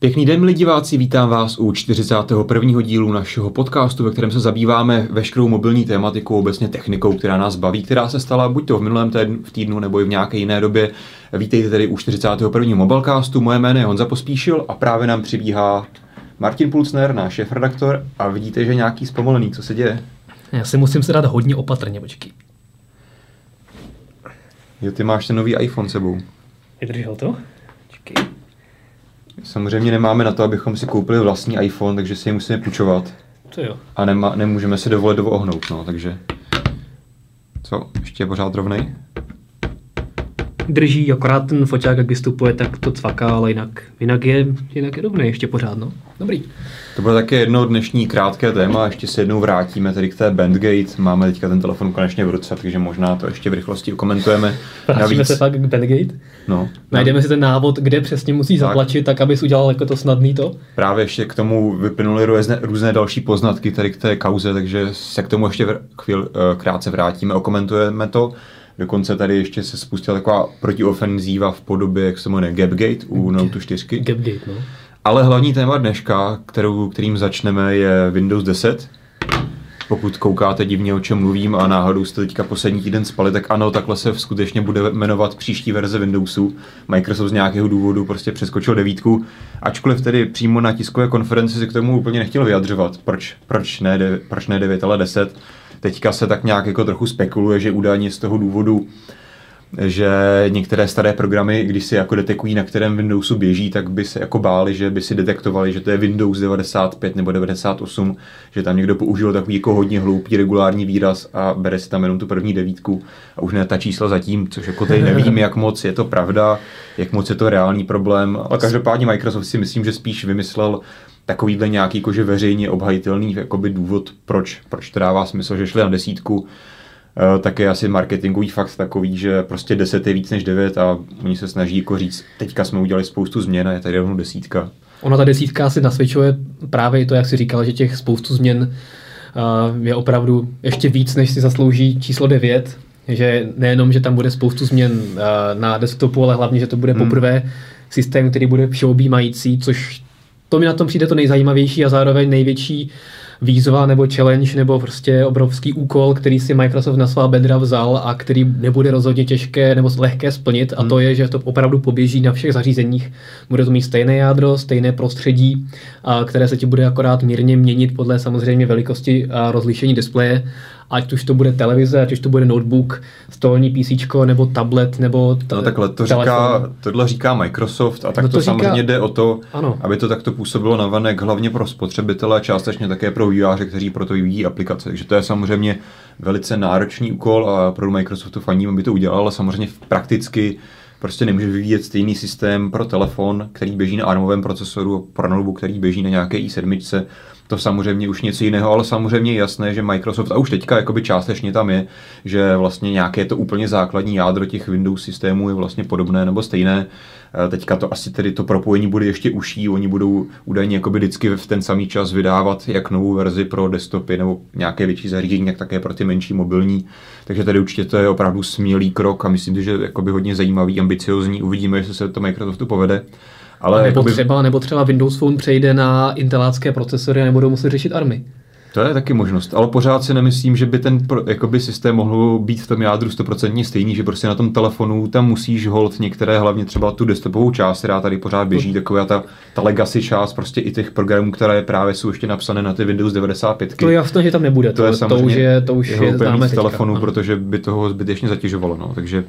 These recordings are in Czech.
Pěkný den, milí diváci, vítám vás u 41. dílu našeho podcastu, ve kterém se zabýváme veškerou mobilní tématikou, obecně technikou, která nás baví, která se stala buď to v minulém týdnu, v týdnu nebo i v nějaké jiné době. Vítejte tedy u 41. mobilecastu, moje jméno je Honza Pospíšil a právě nám přibíhá Martin Pulcner, náš šéf-redaktor a vidíte, že je nějaký zpomalený, co se děje? Já si musím se dát hodně opatrně, počkej. Jo, ty máš ten nový iPhone sebou. Vydržel to? Samozřejmě nemáme na to, abychom si koupili vlastní iPhone, takže si je musíme půjčovat. To jo. A nema, nemůžeme si dovolit do ohnout, no, takže... Co, ještě je pořád rovnej? Drží, akorát ten foťák, jak vystupuje, tak to cvaká, ale jinak, jinak je, jinak je rovný ještě pořád, no. Dobrý. To bylo také jedno dnešní krátké téma, ještě se jednou vrátíme tedy k té Bandgate. Máme teďka ten telefon konečně v ruce, takže možná to ještě v rychlosti okomentujeme. Vrátíme se pak k Bandgate. No, Najdeme si ten návod, kde přesně musí Tak. zatlačit, tak abys udělal jako to snadný to. Právě ještě k tomu vyplynuly různé, různé další poznatky tady k té kauze, takže se k tomu ještě vr- chvíl, eh, krátce vrátíme, okomentujeme to. Dokonce tady ještě se spustila taková protiofenzíva v podobě, jak se jmenuje, Gapgate u Note 4. Gapgate, no. Ale hlavní téma dneška, kterou, kterým začneme, je Windows 10. Pokud koukáte divně, o čem mluvím a náhodou jste teďka poslední týden spali, tak ano, takhle se skutečně bude jmenovat příští verze Windowsu. Microsoft z nějakého důvodu prostě přeskočil devítku, ačkoliv tedy přímo na tiskové konferenci se k tomu úplně nechtěl vyjadřovat. Proč, proč, ne, proč ne 9, ale 10? Teďka se tak nějak jako trochu spekuluje, že údajně z toho důvodu že některé staré programy, když si jako detekují, na kterém Windowsu běží, tak by se jako báli, že by si detektovali, že to je Windows 95 nebo 98, že tam někdo použil takový jako hodně hloupý regulární výraz a bere si tam jenom tu první devítku a už ne ta čísla zatím, což jako tady nevím, jak moc je to pravda, jak moc je to reálný problém, ale každopádně Microsoft si myslím, že spíš vymyslel takovýhle nějaký jakože veřejně obhajitelný jakoby důvod, proč, proč to dává smysl, že šli na desítku, tak je asi marketingový fakt takový, že prostě 10 je víc než 9 a oni se snaží jako říct, teďka jsme udělali spoustu změn a je tady rovnou desítka. Ona ta desítka asi nasvědčuje právě i to, jak si říkal, že těch spoustu změn uh, je opravdu ještě víc, než si zaslouží číslo 9. Že nejenom, že tam bude spoustu změn uh, na desktopu, ale hlavně, že to bude Hmm. poprvé systém, který bude všeobjímající, což to mi na tom přijde to nejzajímavější a zároveň největší výzva nebo challenge nebo prostě obrovský úkol, který si Microsoft na svá bedra vzal a který nebude rozhodně těžké nebo lehké splnit a to je, že to opravdu poběží na všech zařízeních. Bude to mít stejné jádro, stejné prostředí, a které se ti bude akorát mírně měnit podle samozřejmě velikosti a rozlišení displeje. Ať už to bude televize, ať už to bude notebook, stolní PC nebo tablet nebo t- No takhle, to telefon. říká, tohle říká Microsoft a tak No to, to říká- samozřejmě jde o to, Ano. aby to takto působilo navenek hlavně pro spotřebitele a částečně také pro vývojáře, kteří pro to vyvíjí aplikace. Takže to je samozřejmě velice náročný úkol a pro Microsoftu faním, aby to udělal, ale samozřejmě prakticky prostě nemůže vyvíjet stejný systém pro telefon, který běží na ARMovém procesoru, pro notebook, který běží na nějaké i7. To samozřejmě už něco jiného, ale samozřejmě je jasné, že Microsoft, a už teďka jakoby částečně tam je, že vlastně nějaké to úplně základní jádro těch Windows systémů je vlastně podobné nebo stejné. Eh, Teďka to asi tedy to propojení bude ještě užší, oni budou údajně jakoby vždycky v ten samý čas vydávat jak novou verzi pro desktopy nebo nějaké větší zařízení, tak také pro ty menší mobilní. Takže tady určitě to je opravdu smělý krok a myslím že jakoby hodně zajímavý, ambiciozní. Uvidíme, jestli se to Microsoftu povede. Ale nebo, jakoby, třeba, nebo třeba Windows Phone přejde na intelácké procesory a nebudou muset řešit ARMy. To je taky možnost, ale pořád si nemyslím, že by ten jakoby systém mohl být v tom jádru stoprocentně stejný, že prostě na tom telefonu tam musíš hold některé, hlavně třeba tu desktopovou část, která tady pořád běží, taková ta, ta legacy část prostě i těch programů, které právě jsou ještě napsané na ty Windows 95. To je jasné, že tam nebude. to je to, samozřejmě už je, to už je v teďka. telefonu, Ano. protože by toho zbytečně zatěžovalo, no, takže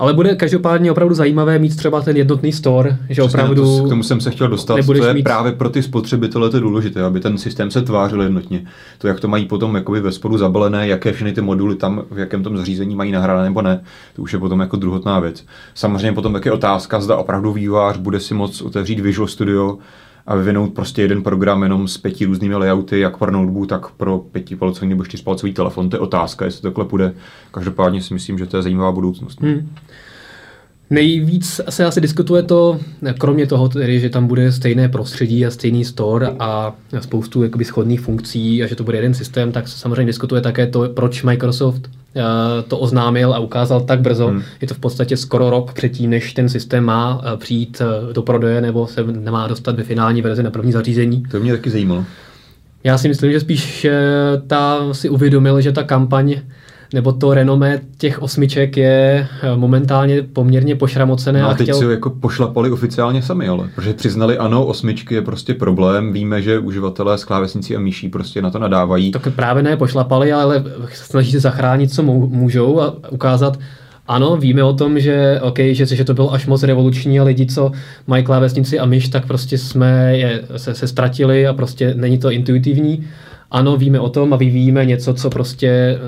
Ale bude každopádně opravdu zajímavé mít třeba ten jednotný store, že Přesně opravdu... to, k tomu jsem se chtěl dostat. To je mít- právě pro ty spotřebitele to je důležité, aby ten systém se tvářil jednotně. To, jak to mají potom jakoby ve spodu zabalené, jaké všechny ty moduly tam, v jakém tom zařízení mají nahrané nebo ne, to už je potom jako druhotná věc. Samozřejmě potom taky otázka, zda opravdu vývojář bude si moc otevřít Visual Studio a vyvinout prostě jeden program jenom s pěti různými layouty, jak pro notebook, tak pro pětipalcový nebo čtyřpalcový telefon. To je otázka, jestli takhle půjde. Každopádně si myslím, že to je zajímavá budoucnost. Hmm. Nejvíc se asi diskutuje to, kromě toho, tedy, že tam bude stejné prostředí a stejný store a spoustu jakoby schodných funkcí a že to bude jeden systém, tak se samozřejmě diskutuje také to, proč Microsoft eh, to oznámil a ukázal tak brzo. Hmm. Je to v podstatě skoro rok předtím, než ten systém má eh, přijít eh, do prodeje nebo se nemá dostat ve finální verzi na první zařízení. To mě taky zajímalo. Já si myslím, že spíš ta si uvědomil, že ta kampaň nebo to renomé těch osmiček je eh, momentálně poměrně pošramocené. No a teď chtěl... si jako pošlapali oficiálně sami, ale protože přiznali, ano, osmičky je prostě problém, víme, že uživatelé s klávesnicí a myší prostě na to nadávají. Tak právě ne pošlapali, ale snaží se zachránit, co můžou a ukázat, ano, víme o tom, že, okay, že, že to bylo až moc revoluční a lidi, co mají klávesnici a myš, tak prostě jsme je, se, se ztratili a prostě není to intuitivní ano, víme o tom a vyvíjíme něco, co prostě eh,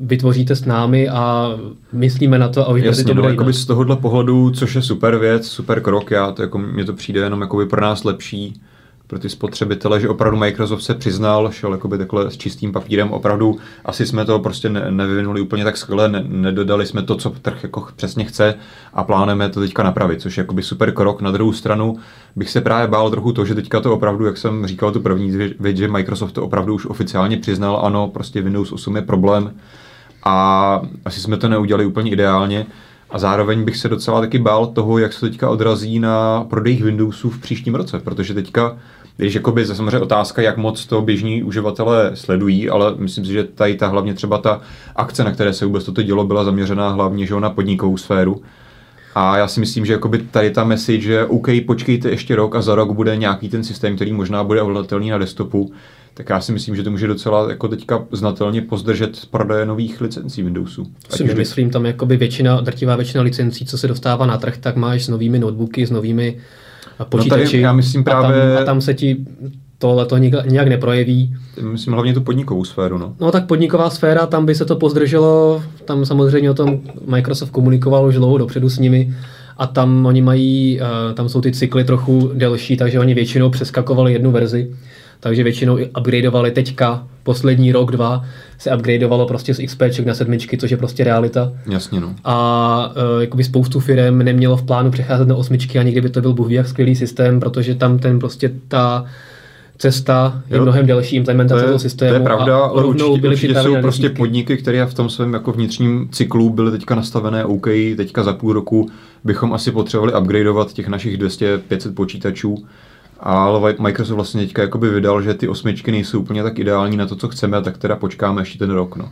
vytvoříte s námi a myslíme na to a Jasně, to bude no, z tohohle pohledu, což je super věc, super krok, já to jako, mně to přijde jenom jako pro nás lepší, pro ty spotřebitele, že opravdu Microsoft se přiznal, šel jakoby takhle s čistým papírem, opravdu asi jsme to prostě ne, nevyvinuli úplně tak skvěle, ne, nedodali jsme to, co trh jako přesně chce a plánujeme to teďka napravit, což je jakoby super krok. Na druhou stranu bych se právě bál trochu to, že teďka to opravdu, jak jsem říkal tu první věc, že Microsoft to opravdu už oficiálně přiznal, ano, prostě Windows 8 je problém a asi jsme to neudělali úplně ideálně. A zároveň bych se docela taky bál toho, jak se teďka odrazí na prodejích Windowsů v příštím roce, protože teďka když jakoby samozřejmě otázka, jak moc to běžní uživatelé sledují, ale myslím si, že tady ta hlavně třeba ta akce, na které se vůbec toto dělo, byla zaměřená hlavně že na podnikovou sféru. A já si myslím, že jakoby tady ta message, že OK, počkejte ještě rok a za rok bude nějaký ten systém, který možná bude ovladatelný na desktopu, tak já si myslím, že to může docela jako teďka znatelně pozdržet prodeje nových licencí Windowsu. Si myslím, tam jakoby většina, drtivá většina licencí, co se dostává na trh, tak máš s novými notebooky, s novými počítači. No tady já myslím právě... a, tam, a tam se ti tohle to nějak neprojeví. Myslím hlavně tu podnikovou sféru. No. no tak podniková sféra, tam by se to pozdrželo, tam samozřejmě o tom Microsoft komunikoval už dlouho dopředu s nimi a tam oni mají, uh, tam jsou ty cykly trochu delší, takže oni většinou přeskakovali jednu verzi takže většinou i upgradeovali teďka, poslední rok, dva, se upgradeovalo prostě z XP na sedmičky, což je prostě realita. Jasně, no. A uh, jakoby spoustu firm nemělo v plánu přecházet na osmičky, ani kdyby to byl bůh jak skvělý systém, protože tam ten prostě ta cesta je jo, mnohem delší implementace toho systému. To je pravda, ale určitě, byly určitě jsou prostě podniky, které v tom svém jako vnitřním cyklu byly teďka nastavené OK, teďka za půl roku bychom asi potřebovali upgradeovat těch našich 200-500 počítačů ale Microsoft vlastně teďka jakoby vydal, že ty osmičky nejsou úplně tak ideální na to, co chceme, a tak teda počkáme ještě ten rok. No.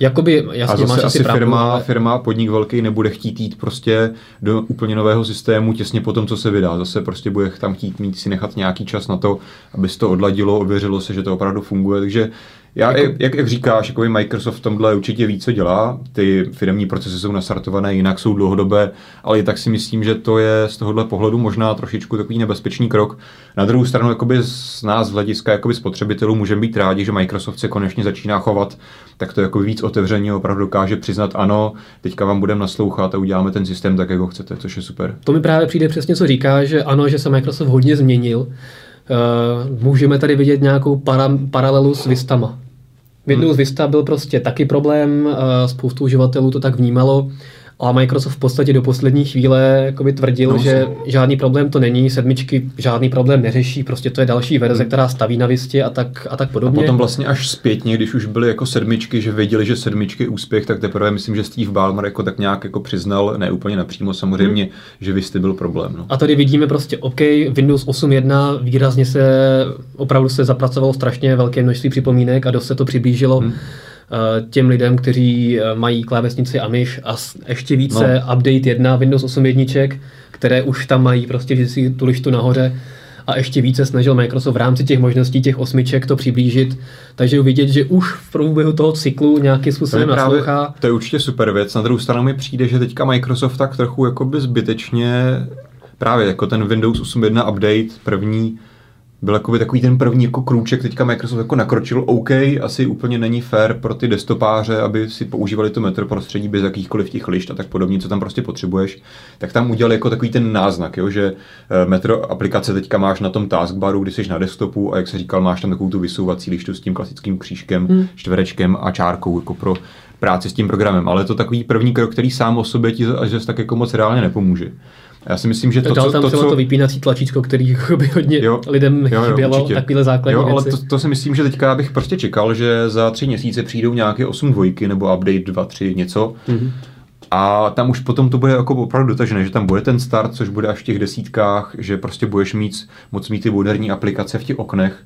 Jakoby, jasně, a zase máš asi pravdu, firma, ale... firma, podnik velký nebude chtít jít prostě do úplně nového systému těsně po tom, co se vydá. Zase prostě bude tam chtít mít si nechat nějaký čas na to, aby se to odladilo, ověřilo se, že to opravdu funguje. Takže já, jako... jak, jak říkáš, jako Microsoft v tomhle určitě ví, co dělá. Ty firmní procesy jsou nastartované, jinak jsou dlouhodobé, ale i tak si myslím, že to je z tohohle pohledu možná trošičku takový nebezpečný krok. Na druhou stranu, jakoby z nás z hlediska jakoby spotřebitelů můžeme být rádi, že Microsoft se konečně začíná chovat, tak to jako víc otevřeně opravdu dokáže přiznat, ano, teďka vám budeme naslouchat a uděláme ten systém tak, jak ho chcete, což je super. To mi právě přijde přesně, co říká, že ano, že se Microsoft hodně změnil, Uh, můžeme tady vidět nějakou para, paralelu s Vistama. Windows hmm. Vista byl prostě taky problém, uh, spoustu uživatelů to tak vnímalo. A Microsoft v podstatě do poslední chvíle jakoby tvrdil, no, že žádný problém to není, sedmičky žádný problém neřeší, prostě to je další verze, hmm. která staví na Vistě a tak, a tak podobně. A potom vlastně až zpětně, když už byly jako sedmičky, že věděli, že sedmičky je úspěch, tak teprve myslím, že Steve Ballmer jako tak nějak jako přiznal, ne úplně napřímo samozřejmě, hmm. že Visty byl problém. No. A tady vidíme prostě, OK, Windows 8.1 výrazně se, opravdu se zapracovalo strašně velké množství připomínek a dost se to přiblížilo. Hmm těm lidem, kteří eh, mají klávesnici a myš a ještě více no. update 1 Windows 8 jedniček, které už tam mají prostě vždycky tu lištu nahoře a ještě více snažil Microsoft v rámci těch možností těch osmiček to přiblížit. Takže uvidět, že už v průběhu toho cyklu nějaký způsobem to naslouchá. To je určitě super věc. Na druhou stranu mi přijde, že teďka Microsoft tak trochu jakoby zbytečně právě jako ten Windows 8.1 update první byl jako takový ten první jako krůček, teďka Microsoft jako nakročil, OK, asi úplně není fair pro ty desktopáře, aby si používali to metro prostředí bez jakýchkoliv těch lišt a tak podobně, co tam prostě potřebuješ, tak tam udělali jako takový ten náznak, jo, že eh, metro aplikace teďka máš na tom taskbaru, když jsi na desktopu a jak se říkal, máš tam takovou tu vysouvací lištu s tím klasickým křížkem, hmm. čtverečkem a čárkou jako pro práci s tím programem, ale je to takový první krok, který sám o sobě ti až tak jako moc reálně nepomůže. Já si myslím, že to, Dal co, tam to, třeba co... to vypínací tlačítko, který by hodně Jo. lidem Jo, jo, chybělo, určitě. takovýhle základní Jo, ale věci. to, to, si myslím, že teďka bych prostě čekal, že za tři měsíce přijdou nějaké 8 dvojky nebo update 2, 3, něco. Mhm. A tam už potom to bude jako opravdu dotažené, že tam bude ten start, což bude až v těch desítkách, že prostě budeš mít, moc mít ty moderní aplikace v těch oknech.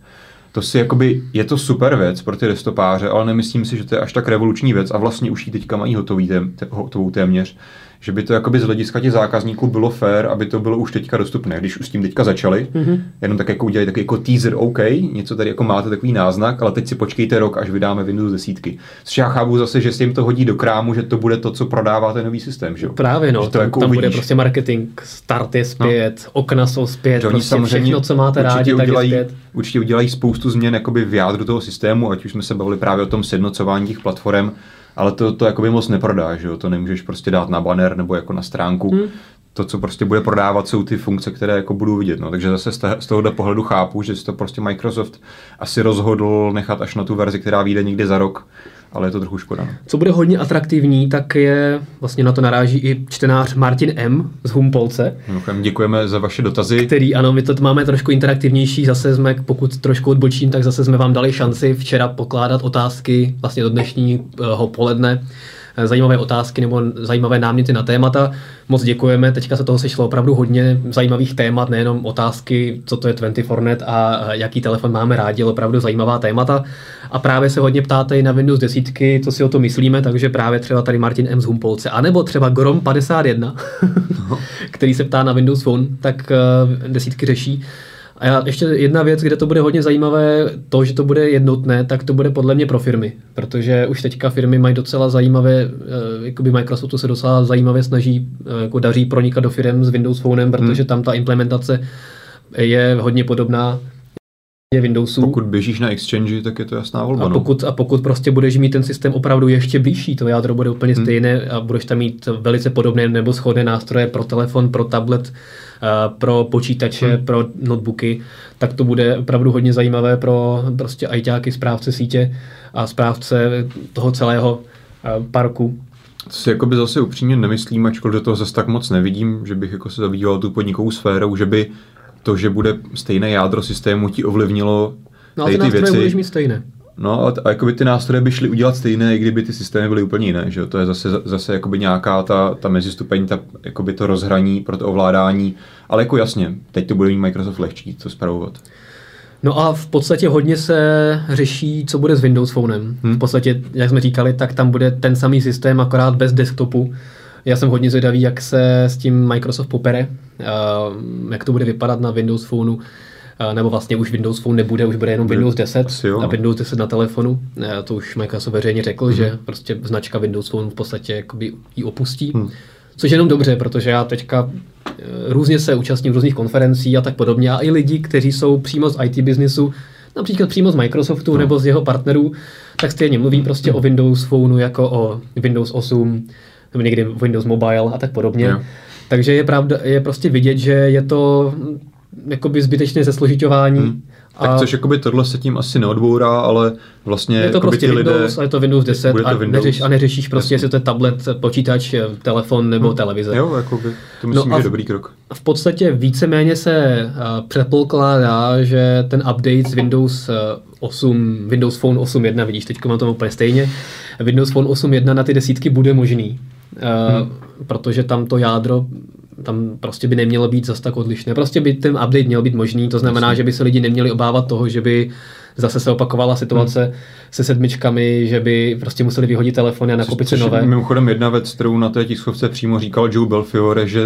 To si jakoby, je to super věc pro ty desktopáře, ale nemyslím si, že to je až tak revoluční věc a vlastně už ji teďka mají hotový tém, hotovou téměř. Že by to jakoby z hlediska těch zákazníků bylo fair, aby to bylo už teďka dostupné. Když už s tím teďka začali, mm-hmm. jenom tak jako udělají takový jako teaser OK, něco tady jako máte takový náznak, ale teď si počkejte rok, až vydáme Windows 10. Což já chápu zase, že se jim to hodí do krámu, že to bude to, co prodává ten nový systém. Že? jo? Právě no, že to tam, jako tam bude prostě marketing, start je zpět, no. okna jsou zpět, Že oni prostě všechno, co máte rádi, tak je udělají, zpět. určitě udělají spoustu změn jakoby v jádru toho systému, ať už jsme se bavili právě o tom sjednocování těch platform, ale to, to jakoby moc neprodá, že jo? to nemůžeš prostě dát na banner nebo jako na stránku. Hmm. To, co prostě bude prodávat, jsou ty funkce, které jako budou vidět. No. Takže zase z, tohohle pohledu chápu, že si to prostě Microsoft asi rozhodl nechat až na tu verzi, která vyjde někdy za rok, ale je to trochu škoda. No. Co bude hodně atraktivní, tak je, vlastně na to naráží i čtenář Martin M. z Humpolce, Mimochodem děkujeme za vaše dotazy. který, ano, my to máme trošku interaktivnější, zase jsme, pokud trošku odbočím, tak zase jsme vám dali šanci včera pokládat otázky vlastně do dnešního poledne, zajímavé otázky nebo zajímavé náměty na témata. Moc děkujeme, teďka se toho sešlo opravdu hodně zajímavých témat, nejenom otázky, co to je 24net a eh, jaký telefon máme rádi, ale opravdu zajímavá témata. A právě se hodně ptáte i na Windows 10, co si o to myslíme, takže právě třeba tady Martin M. z Humpolce, anebo třeba Grom 51, který se ptá na Windows Phone, tak uh, desítky řeší. A já, ještě jedna věc, kde to bude hodně zajímavé, to, že to bude jednotné, tak to bude podle mě pro firmy, protože už teďka firmy mají docela zajímavé, eh, jakoby Microsoftu se docela zajímavě snaží, eh, jako daří pronikat do firm s Windows Phonem, protože tam ta implementace je hodně podobná je Windowsu. Pokud běžíš na Exchange, tak je to jasná volba. A no. pokud, a pokud prostě budeš mít ten systém opravdu ještě blížší, to jádro bude úplně stejné a budeš tam mít velice podobné nebo shodné nástroje pro telefon, pro tablet, pro počítače, pro notebooky, tak to bude opravdu hodně zajímavé pro prostě ajťáky, správce sítě a správce toho celého a, parku. To si jakoby zase upřímně nemyslím, ačkoliv do toho zase tak moc nevidím, že bych jako se zabýval tu podnikovou sférou, že by to, že bude stejné jádro systému ti ovlivnilo No ale ty ty věci. mít stejné. No a, jakoby ty nástroje by šly udělat stejné, i kdyby ty systémy byly úplně jiné, že jo? To je zase, zase jakoby nějaká ta, ta mezistupeň, ta, jakoby to rozhraní pro to ovládání, ale jako jasně, teď to bude mít Microsoft lehčí, to spravovat. No a v podstatě hodně se řeší, co bude s Windows Phonem. Hmm. V podstatě, jak jsme říkali, tak tam bude ten samý systém, akorát bez desktopu. Já jsem hodně zvědavý, jak se s tím Microsoft popere, uh, jak to bude vypadat na Windows Phoneu, nebo vlastně už Windows Phone nebude, už bude jenom Windows 10 asi jo, a no. Windows 10 na telefonu. Uh, to už Microsoft veřejně řekl, že prostě značka Windows Phone v podstatě jakoby ji opustí. Hmm. Což je jenom dobře, protože já teďka eh, různě se účastním různých konferencí a tak podobně. A i lidi, kteří jsou přímo z IT biznisu, například přímo z Microsoftu no. nebo z jeho partnerů, tak stejně mluví prostě o Windows Phoneu jako o Windows 8 nebo někdy Windows Mobile a tak podobně. Jo. Takže je, pravda, je prostě vidět, že je to jakoby zbytečné zesložitování. Hmm. Tak což jakoby tohle se tím asi neodbourá, ale vlastně je to prostě ty Windows lidé, a je to Windows 10 bude to a, Windows. neřeš, a neřešíš prostě, jestli to je tablet, počítač, telefon nebo televize. Jo, jakoby, to myslím, No a že je dobrý krok. V podstatě víceméně se uh, předpokládá, že ten update z Windows uh, 8, Windows Phone 8.1, vidíš, teď mám to úplně stejně, Windows Phone 8.1 na ty desítky bude možný, uh, hmm. protože tam to jádro tam prostě by nemělo být zas tak odlišné. Prostě by ten update měl být možný, to znamená, že by se lidi neměli obávat toho, že by zase se opakovala situace hmm. se sedmičkami, že by prostě museli vyhodit telefony a nakoupit si nové. Mimochodem jedna věc, kterou na té tiskovce přímo říkal Joe Belfiore, že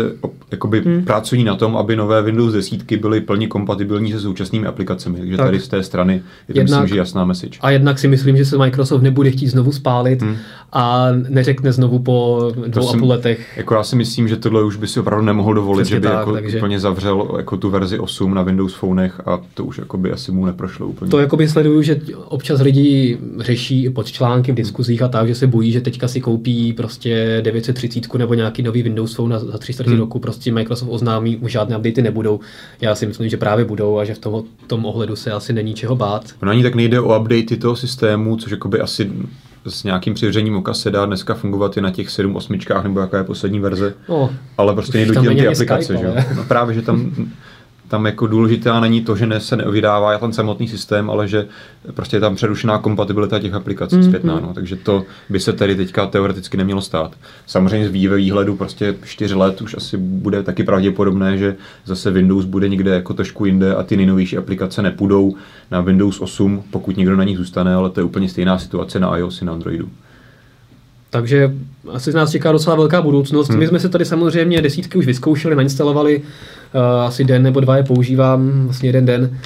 jakoby hmm. pracují na tom, aby nové Windows desítky byly plně kompatibilní se současnými aplikacemi. Takže Tak. tady z té strany je to Jednak- myslím, že jasná message. A jednak si myslím, že se Microsoft nebude chtít znovu spálit hmm. a neřekne znovu po dvou a půl letech. Jako já si myslím, že tohle už by si opravdu nemohl dovolit, Přesně že by tak, jako takže- úplně zavřel jako tu verzi 8 na Windows Phonech a to už jako by asi mu neprošlo úplně. To jakoby sleduju, že občas lidi řeší pod články v diskuzích a tak, že se bojí, že teďka si koupí prostě 930 nebo nějaký nový Windows Phone na- za 3 čtvrtě Hmm. roku, prostě Microsoft oznámí, už žádné updaty nebudou. Já si myslím, že právě budou a že v tom, tom ohledu se asi není čeho bát. Ono ani tak nejde o updaty toho systému, což jakoby asi s nějakým přivěřením oka se dá dneska fungovat i na těch 7 osmičkách nebo jaká je poslední verze. No, ale prostě nejdou není ty aplikace, Skype, že No právě, že tam tam jako důležitá není to, že ne, se nevydává ten samotný systém, ale že prostě je tam přerušená kompatibilita těch aplikací Mhm. mm, zpětná. No. Takže to by se tady teďka teoreticky nemělo stát. Samozřejmě z ve výhledu prostě 4 let už asi bude taky pravděpodobné, že zase Windows bude někde jako trošku jinde a ty nejnovější aplikace nepůjdou na Windows 8, pokud někdo na nich zůstane, ale to je úplně stejná situace na iOS i na Androidu. Takže asi nás čeká docela velká budoucnost. Hmm. My jsme se tady samozřejmě desítky už vyzkoušeli, nainstalovali, asi den nebo dva je používám, vlastně jeden den.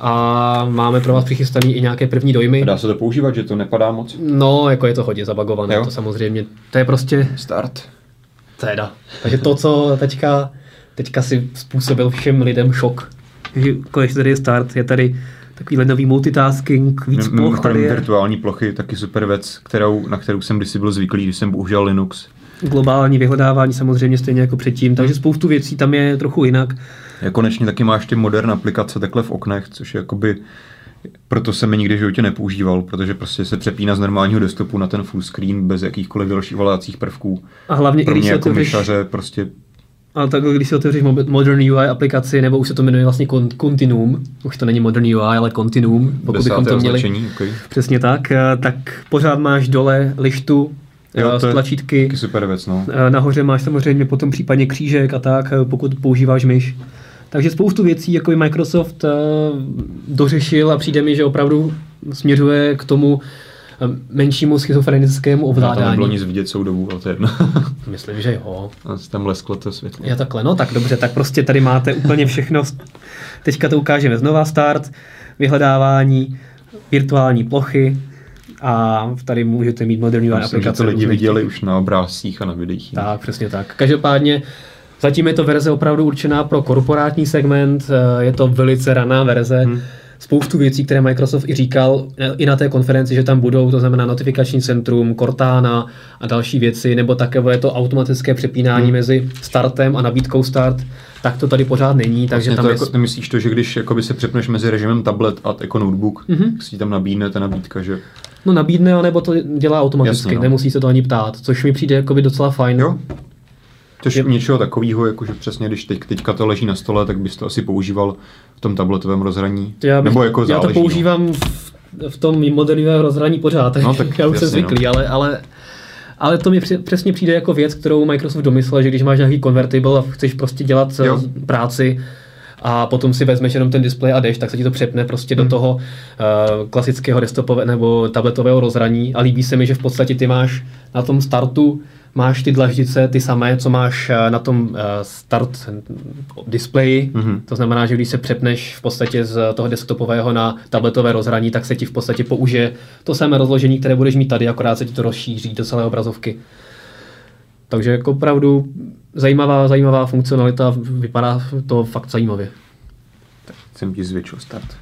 A máme pro vás přichystaný i nějaké první dojmy. Dá se to používat, že to nepadá moc? No, jako je to hodně zabagované, Jo. to samozřejmě. To je prostě Start. teda. Takže to, co teďka, teďka si způsobil všem lidem šok. Že konečně tady je start, je tady takový nový multitasking, víc ploch tady je. virtuální plochy, taky super věc, kterou, na kterou jsem kdysi byl zvyklý, když jsem používal Linux. Globální vyhledávání samozřejmě stejně jako předtím, takže spoustu věcí tam je trochu jinak. A konečně taky máš ty moderní aplikace takhle v oknech, což je jakoby proto jsem je nikdy v životě nepoužíval, protože prostě se přepíná z normálního desktopu na ten full screen bez jakýchkoliv dalších ovládacích prvků. A hlavně, i Pro když mě si jako myšaře prostě ale tak, když si otevřeš Modern UI aplikaci, nebo už se to jmenuje vlastně Con- Continuum, už to není Modern UI, ale Continuum, pokud bychom to měli označení, okay. přesně tak, eh, tak pořád máš dole lištu Jo, to je tlačítky. Super věc, no. Eh, Nahoře máš samozřejmě potom případně křížek a tak, eh, pokud používáš myš. Takže spoustu věcí, jako i Microsoft eh, dořešil a přijde mi, že opravdu směřuje k tomu menšímu schizofrenickému Tam nebylo ovládání. nic vidět celou dobu, ale to je jedno. Myslím, že jo. A tam lesklo to světlo. Je takhle, no tak dobře, tak prostě tady máte úplně všechno. Teďka to ukážeme znova start, vyhledávání, virtuální plochy a tady můžete mít moderní Myslím, že aplikace. to lidi viděli už na obrázcích a na videích. Tak, přesně tak. Každopádně zatím je to verze opravdu určená pro korporátní segment, eh, je to velice raná verze. Hmm. Spoustu věcí, které Microsoft i říkal eh, i na té konferenci, že tam budou, to znamená notifikační centrum, Cortana a další věci, nebo také je to automatické přepínání Hmm. mezi startem a nabídkou start, tak to tady pořád není, takže Takže tam to je... jako, ty myslíš to, že když jakoby se přepneš mezi režimem tablet a jako notebook, Mhm. mm-hmm. tak si tam nabídne ta nabídka, že No nabídne, anebo to dělá automaticky, Jasně, no. nemusí se to ani ptát, což mi přijde jakoby docela fajn. jo? Což Je- něčeho takového, jakože přesně když teď, teďka to leží na stole, tak bys to asi používal v tom tabletovém rozhraní. Já, bych, Nebo jako já záleží, to používám v, v tom modernovém rozhraní pořád, No, no, tak tak já už jsem jasně, zvyklý, ale, ale, ale to mi přesně přijde jako věc, kterou Microsoft domyslel, že když máš nějaký convertible a chceš prostě dělat Jo. jo. práci a potom si vezmeš jenom ten displej a jdeš, tak se ti to přepne prostě Hmm. do toho uh, klasického desktopového nebo tabletového rozhraní a líbí se mi, že v podstatě ty máš na tom startu máš ty dlaždice ty samé, co máš eh, na tom eh, start displeji. Mhm. To znamená, že když se přepneš v podstatě z toho desktopového na tabletové rozhraní, tak se ti v podstatě použije to samé rozložení, které budeš mít tady, akorát se ti to rozšíří do celé obrazovky. Takže jako opravdu zajímavá, zajímavá funkcionalita, vypadá to fakt zajímavě. Jsem ti zvětšil start.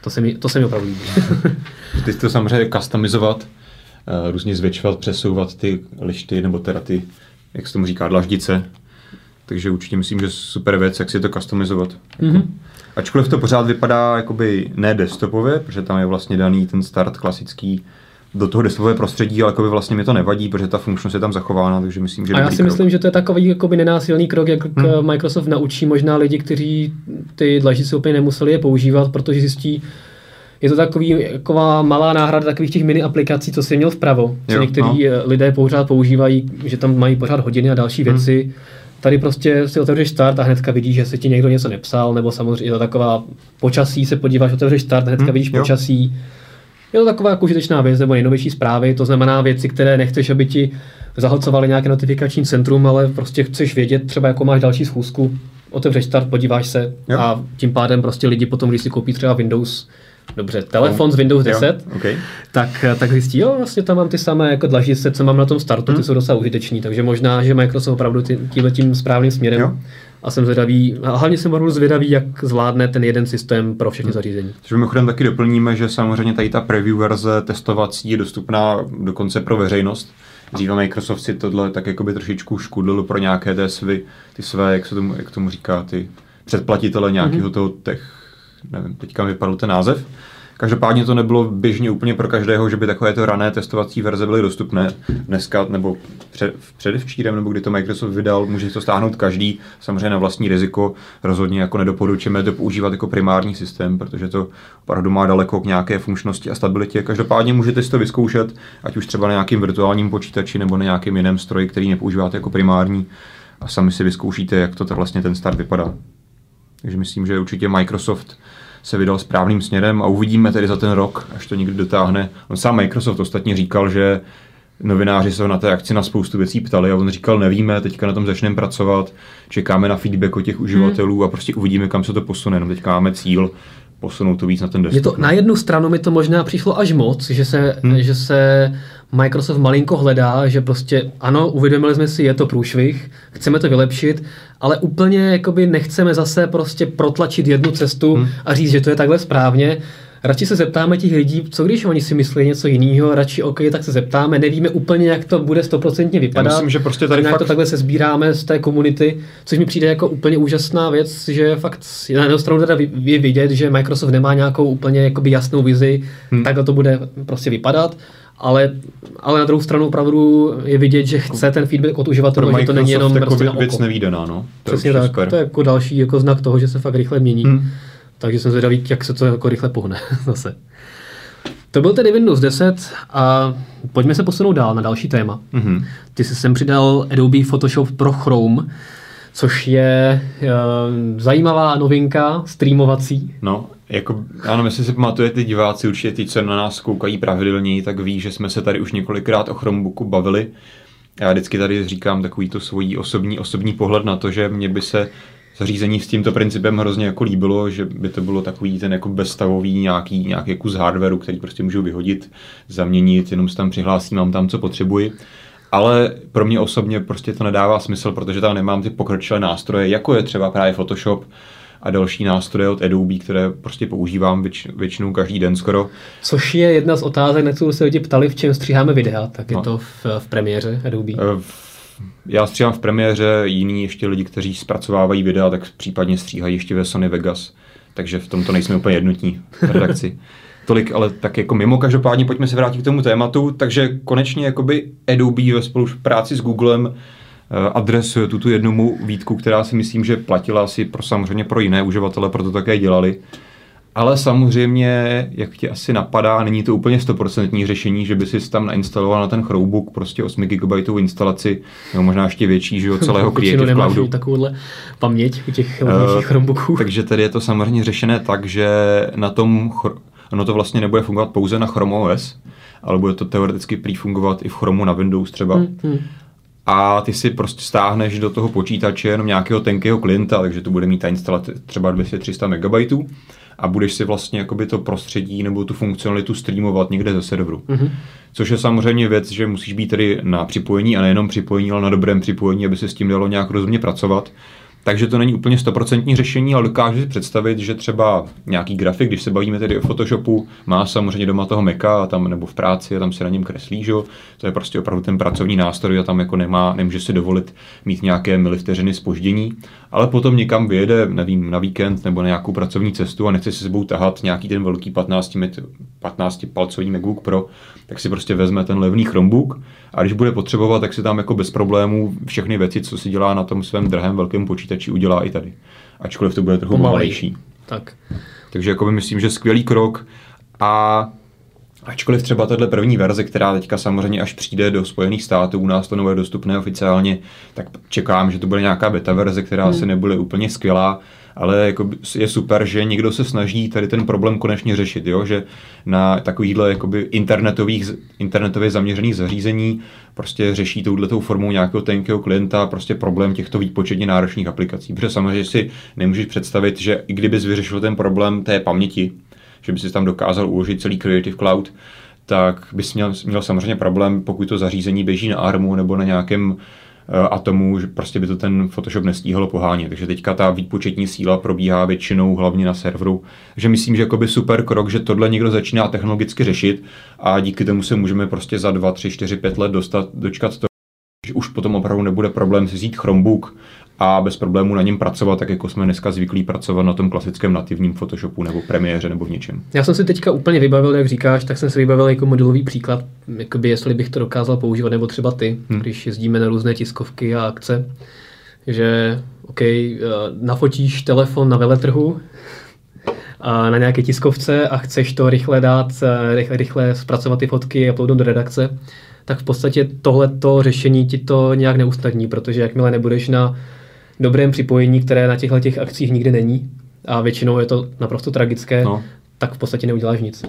To se mi, to se mi opravdu líbí. Ty to samozřejmě customizovat, eh, různě zvětšovat, přesouvat ty lišty, nebo teda ty, jak se tomu říká, dlaždice. Takže určitě myslím, že super věc, jak si to customizovat. Mhm. Ačkoliv to pořád vypadá jakoby ne desktopově, protože tam je vlastně daný ten start klasický do toho desktopové prostředí, ale jakoby vlastně mi to nevadí, protože ta funkčnost je tam zachována, takže myslím, že A já si krok. myslím, že to je takový jakoby nenásilný krok, jak hmm. Microsoft naučí možná lidi, kteří ty dlaždice úplně nemuseli je používat, protože zjistí, je to takový, taková malá náhrada takových těch mini aplikací, co jsi měl vpravo. Co Jo, některý no. lidé pořád používají, že tam mají pořád hodiny a další Hmm. věci. Tady prostě si otevřeš start a hnedka vidíš, že se ti někdo něco nepsal, nebo samozřejmě je to taková počasí, se podíváš, otevřeš start, hnedka Hmm, vidíš jo. počasí. Je to taková jako užitečná věc, nebo nejnovější zprávy, to znamená věci, které nechceš, aby ti zahlcovaly nějaké notifikační centrum, ale prostě chceš vědět třeba, jako máš další schůzku, otevřeš start, podíváš se Jo. a tím pádem prostě lidi potom, když si koupí třeba Windows, dobře, telefon z Windows 10, Jo, okay. tak, tak zjistí, jo, vlastně tam mám ty samé jako dlaždice, co mám na tom startu, ty jsou docela užiteční, takže možná, že Microsoft opravdu tímhle tím správným směrem Jo. A jsem zvědavý, a hlavně jsem opravdu zvědavý, jak zvládne ten jeden systém pro všechny zařízení. Takže mimochodem taky doplníme, že samozřejmě tady ta preview verze testovací je dostupná dokonce pro veřejnost. Dříve Microsoft si tohle tak jakoby trošičku škudlil pro nějaké té svy, ty své, jak se tomu, jak tomu říká, ty předplatitele nějakého mm-hmm. toho těch, nevím, teďka mi vypadl ten název, Každopádně to nebylo běžně úplně pro každého, že by takovéto rané testovací verze byly dostupné. Dneska nebo před, předevčírem, nebo kdy to Microsoft vydal, může to stáhnout každý, samozřejmě na vlastní riziko. Rozhodně jako nedoporučujeme to používat jako primární systém, protože to opravdu má daleko k nějaké funkčnosti a stabilitě. Každopádně můžete si to vyzkoušet, ať už třeba na nějakým virtuálním počítači nebo na nějakém jiném stroji, který nepoužíváte jako primární a sami si vyzkoušíte, jak to vlastně ten start vypadá. Takže myslím, že určitě Microsoft se vydal správným směrem a uvidíme tedy za ten rok, až to někdy dotáhne. On sám Microsoft ostatně říkal, že novináři se na té akci na spoustu věcí ptali a on říkal, nevíme, teďka na tom začneme pracovat, čekáme na feedback od těch uživatelů hmm. a prostě uvidíme, kam se to posune. No teďka máme cíl posunout to víc na ten desktop. Je to, na jednu stranu mi to možná přišlo až moc, že se, hmm. že se Microsoft malinko hledá, že prostě ano, uvědomili jsme si, je to průšvih, chceme to vylepšit, ale úplně jakoby nechceme zase prostě protlačit jednu cestu hmm. a říct, že to je takhle správně. Radši se zeptáme těch lidí, co když oni si myslí něco jiného, radši OK, tak se zeptáme, nevíme úplně, jak to bude stoprocentně vypadat. Já myslím, že prostě tady fakt... to takhle se sbíráme z té komunity, což mi přijde jako úplně úžasná věc, že fakt na jednu stranu teda je vidět, že Microsoft nemá nějakou úplně jakoby jasnou vizi, hmm. takhle to bude prostě vypadat ale, ale na druhou stranu opravdu je vidět, že chce ten feedback od uživatelů, že to není jenom prostě na oko. věc nevídaná, no. To Přesně tak, super. to je jako další jako znak toho, že se fakt rychle mění. Hmm. Takže jsem zvědavý, jak se to jako rychle pohne zase. To byl tedy Windows 10 a pojďme se posunout dál na další téma. Mm-hmm. Ty jsi sem přidal Adobe Photoshop pro Chrome, což je uh, zajímavá novinka streamovací. No, jako, ano, myslím si pamatujete diváci, určitě ty, co na nás koukají pravidelně, tak ví, že jsme se tady už několikrát o Chromebooku bavili. Já vždycky tady říkám takový to svůj osobní, osobní pohled na to, že mě by se zařízení s tímto principem hrozně jako líbilo, že by to bylo takový ten jako bezstavový nějaký, nějaký kus hardwareu, který prostě můžu vyhodit, zaměnit, jenom se tam přihlásím, mám tam, co potřebuji. Ale pro mě osobně prostě to nedává smysl, protože tam nemám ty pokročilé nástroje, jako je třeba právě Photoshop, a další nástroje od Adobe, které prostě používám věč, většinou každý den skoro. Což je jedna z otázek, na kterou se lidi ptali, v čem stříháme videa, tak je no. to v, v premiéře Adobe. Eh, já stříhám v premiéře, jiní ještě lidi, kteří zpracovávají videa, tak případně stříhají ještě ve Sony Vegas. Takže v tomto nejsme úplně jednotní v redakci. Tolik, ale tak jako mimo, každopádně pojďme se vrátit k tomu tématu. Takže konečně jakoby Adobe ve spolupráci s Googlem Eh, adresuje tuto jednu výtku, která si myslím, že platila asi pro samozřejmě pro jiné uživatele, proto také dělali. Ale samozřejmě, jak ti asi napadá, není to úplně stoprocentní řešení, že by si tam nainstaloval na ten Chromebook prostě 8 GB instalaci, nebo možná ještě větší, že jo, celého Creative Cloudu. takovouhle paměť u těch uh, Chromebooků. Takže tady je to samozřejmě řešené tak, že na tom, ono to vlastně nebude fungovat pouze na Chrome OS, ale bude to teoreticky prý fungovat i v Chromu na Windows třeba. Hmm, hmm a ty si prostě stáhneš do toho počítače jenom nějakého tenkého klienta, takže to bude mít ta instalace třeba 200-300 MB a budeš si vlastně jakoby to prostředí nebo tu funkcionalitu streamovat někde ze serveru. Mm-hmm. Což je samozřejmě věc, že musíš být tedy na připojení a nejenom připojení, ale na dobrém připojení, aby se s tím dalo nějak rozumně pracovat. Takže to není úplně stoprocentní řešení, ale dokážu si představit, že třeba nějaký grafik, když se bavíme tedy o Photoshopu, má samozřejmě doma toho Maca a tam nebo v práci a tam se na něm kreslí, že? to je prostě opravdu ten pracovní nástroj a tam jako nemá, nemůže si dovolit mít nějaké milivteřiny spoždění, ale potom někam vyjede, nevím, na víkend nebo na nějakou pracovní cestu a nechce si sebou tahat nějaký ten velký 15, 15 palcový MacBook Pro, tak si prostě vezme ten levný Chromebook a když bude potřebovat, tak si tam jako bez problémů všechny věci, co si dělá na tom svém drahém velkém počítači, udělá i tady. Ačkoliv to bude trochu pomalejší. Tak. Takže jako myslím, že skvělý krok a Ačkoliv třeba tahle první verze, která teďka samozřejmě až přijde do Spojených států, u nás to nebude dostupné oficiálně, tak čekám, že to bude nějaká beta verze, která hmm. se nebude úplně skvělá, ale jako je super, že někdo se snaží tady ten problém konečně řešit, jo? že na takovýchhle jakoby internetových, internetově zaměřených zařízení prostě řeší touhletou formou nějakého tenkého klienta prostě problém těchto výpočetně náročných aplikací. Protože samozřejmě si nemůžeš představit, že i kdybys vyřešil ten problém té paměti, že by si tam dokázal uložit celý Creative Cloud, tak bys měl, měl samozřejmě problém, pokud to zařízení běží na ARMu nebo na nějakém a tomu, že prostě by to ten Photoshop nestíhalo pohánět. Takže teďka ta výpočetní síla probíhá většinou hlavně na serveru. Takže myslím, že jakoby super krok, že tohle někdo začíná technologicky řešit a díky tomu se můžeme prostě za 2, 3, 4, 5 let dostat, dočkat to, že už potom opravdu nebude problém si vzít Chromebook a bez problémů na něm pracovat, tak jako jsme dneska zvyklí pracovat na tom klasickém nativním Photoshopu nebo premiéře nebo v něčem. Já jsem si teďka úplně vybavil, jak říkáš, tak jsem si vybavil jako modelový příklad, jakoby jestli bych to dokázal používat, nebo třeba ty, hmm. když jezdíme na různé tiskovky a akce, že OK, eh, nafotíš telefon na veletrhu, a na nějaké tiskovce a chceš to rychle dát, eh, rychle, rychle zpracovat ty fotky a uploadnout do redakce, tak v podstatě tohleto řešení ti to nějak neusnadní, protože jakmile nebudeš na dobrém připojení, které na těchto těch akcích nikdy není, a většinou je to naprosto tragické, no. tak v podstatě neuděláš nic.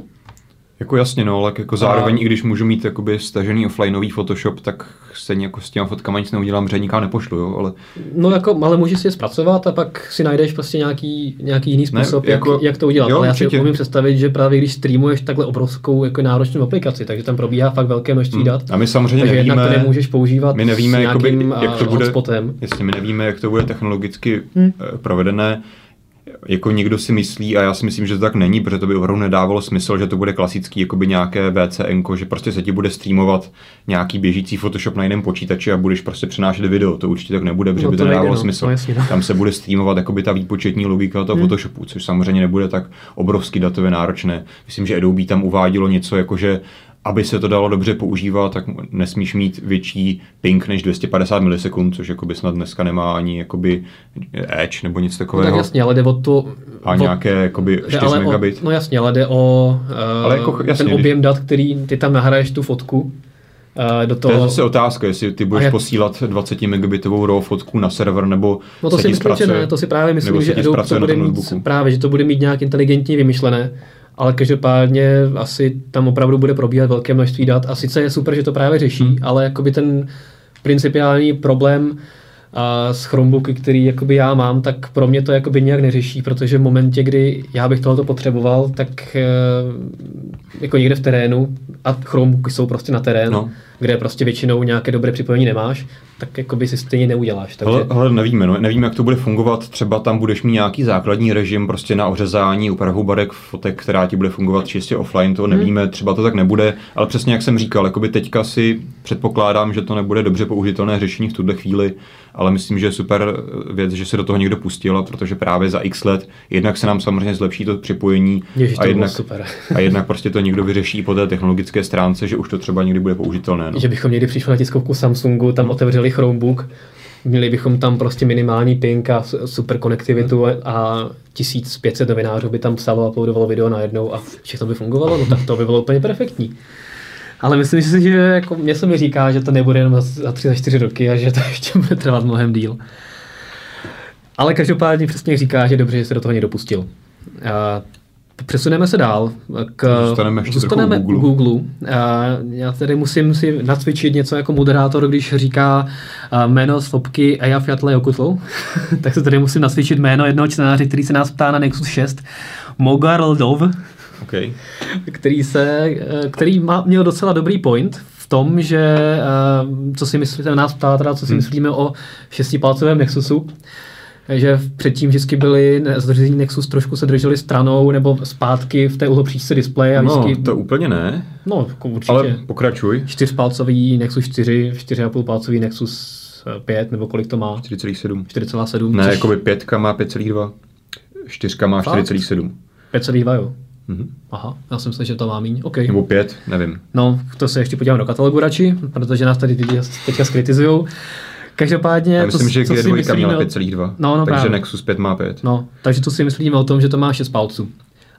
Jako jasně, no, ale jako zároveň, a... i když můžu mít jakoby stažený offlineový Photoshop, tak stejně jako s těma fotkama nic neudělám, že nikam nepošlu, jo, ale... No jako, ale můžeš si je zpracovat a pak si najdeš prostě nějaký, nějaký jiný způsob, ne, jako, jak, jak, to udělat. Jo, ale já určitě. si umím představit, že právě když streamuješ takhle obrovskou jako náročnou aplikaci, takže tam probíhá fakt velké množství hmm. dat. A my samozřejmě takže nevíme, to nemůžeš používat my nevíme, jakoby, jak to bude, hotspotem. Jasně, my nevíme, jak to bude technologicky hmm. provedené jako někdo si myslí, a já si myslím, že to tak není, protože to by opravdu nedávalo smysl, že to bude klasický jakoby nějaké VCN, že prostě se ti bude streamovat nějaký běžící Photoshop na jiném počítači a budeš prostě přenášet video. To určitě tak nebude, protože no, by to nedávalo no. smysl. No, jasně, no. Tam se bude streamovat jakoby ta výpočetní logika toho hmm. Photoshopu, což samozřejmě nebude tak obrovsky datově náročné. Myslím, že Adobe tam uvádělo něco jako, že aby se to dalo dobře používat, tak nesmíš mít větší ping než 250 milisekund, což jakoby snad dneska nemá ani jakoby Edge nebo nic takového. No tak jasně, ale jde o to... A o, nějaké jakoby 4 ale megabit. O, no jasně, ale jde o uh, ale jako, jasně, ten objem dat, který ty tam nahraješ tu fotku, Uh, do toho... To je zase otázka, jestli ty budeš jak... posílat 20 megabitovou RAW fotku na server, nebo no to se si myslím, že ne, to si právě myslím, že Adobe to bude mít, právě, že to bude mít nějak inteligentně vymyšlené, ale každopádně asi tam opravdu bude probíhat velké množství dat a sice je super, že to právě řeší, hmm. ale jakoby ten principiální problém a s Chromebooky, který jakoby já mám, tak pro mě to jakoby nějak neřeší, protože v momentě, kdy já bych tohoto potřeboval, tak eh, jako někde v terénu, a Chromebooky jsou prostě na terénu, no. Kde prostě většinou nějaké dobré připojení nemáš, tak jako by si stejně neuděláš. Takže... Ale, ale nevíme, no, nevíme, jak to bude fungovat. Třeba tam budeš mít nějaký základní režim prostě na ořezání, úpravu barek, fotek, která ti bude fungovat čistě offline, to hmm. nevíme, třeba to tak nebude, ale přesně jak jsem říkal, jakoby teďka si předpokládám, že to nebude dobře použitelné řešení v tuhle chvíli, ale myslím, že je super věc, že se do toho někdo pustil, protože právě za x let jednak se nám samozřejmě zlepší to připojení Ježiš, a, jednak, super. a jednak prostě to někdo vyřeší po té technologické stránce, že už to třeba někdy bude použitelné. No. Že bychom někdy přišli na tiskovku Samsungu, tam otevřeli Chromebook, měli bychom tam prostě minimální ping a super konektivitu a 1500 novinářů by tam psalo a uploadovalo video najednou a všechno by fungovalo, no tak to by bylo úplně perfektní. Ale myslím si, že jako mě se mi říká, že to nebude jenom za, tři, za čtyři roky a že to ještě bude trvat mnohem díl. Ale každopádně přesně říká, že dobře, že se do toho někdo pustil. A přesuneme se dál. K, zůstaneme ještě zůstaneme Google. Google. Já tedy musím si nacvičit něco jako moderátor, když říká jméno fopky Eja Fiatle Jokutlou. tak se tady musím nacvičit jméno jednoho čtenáře, který se nás ptá na Nexus 6. Mogar Ldov okay. který, se, eh, který má, měl docela dobrý point v tom, že eh, co si myslíte, nás ptá teda, co si hmm. myslíme o šestipalcovém Nexusu, že předtím vždycky byly zdržení Nexus trošku se drželi stranou nebo zpátky v té uhlopříčce displeje. A no, vždycky, to úplně ne. No, jako určitě. Ale pokračuj. Čtyřpalcový Nexus 4, 4,5 palcový Nexus 5, nebo kolik to má? 4,7. 4,7. Ne, což... jako by pětka má 5,2. Čtyřka má 4,7. 5,2 jo. Mm-hmm. Aha, já jsem myslel, že to má míň. Okay. Nebo pět, nevím. No, to se ještě podívám do katalogu radši, protože nás tady teď teďka skritizujou. Každopádně... Já myslím, to, že G2 měla 5,2, no, no, takže právě. Nexus 5 má 5. No, takže to si myslíme o tom, že to má 6 palců.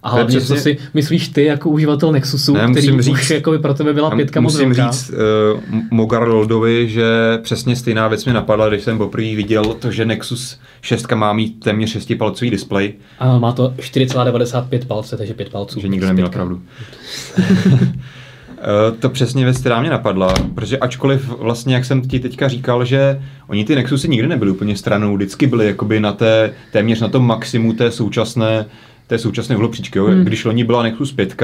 A hlavně, přesně... co si myslíš ty jako uživatel Nexusu, ne, který říct, už jako by pro tebe byla pětka moc Musím říct uh, Mogar Loldovi, že přesně stejná věc mi napadla, když jsem poprvé viděl to, že Nexus 6 má mít téměř 6 palcový displej. A má to 4,95 palce, takže 5 palců. Že nikdo neměl pravdu. Eh, to přesně věc, která mě napadla, protože ačkoliv vlastně, jak jsem ti teďka říkal, že oni ty Nexusy nikdy nebyly úplně stranou, vždycky byly jakoby na té, téměř na tom maximu té současné té současné vlopříčky. Hmm. Když loni byla Nexus 5,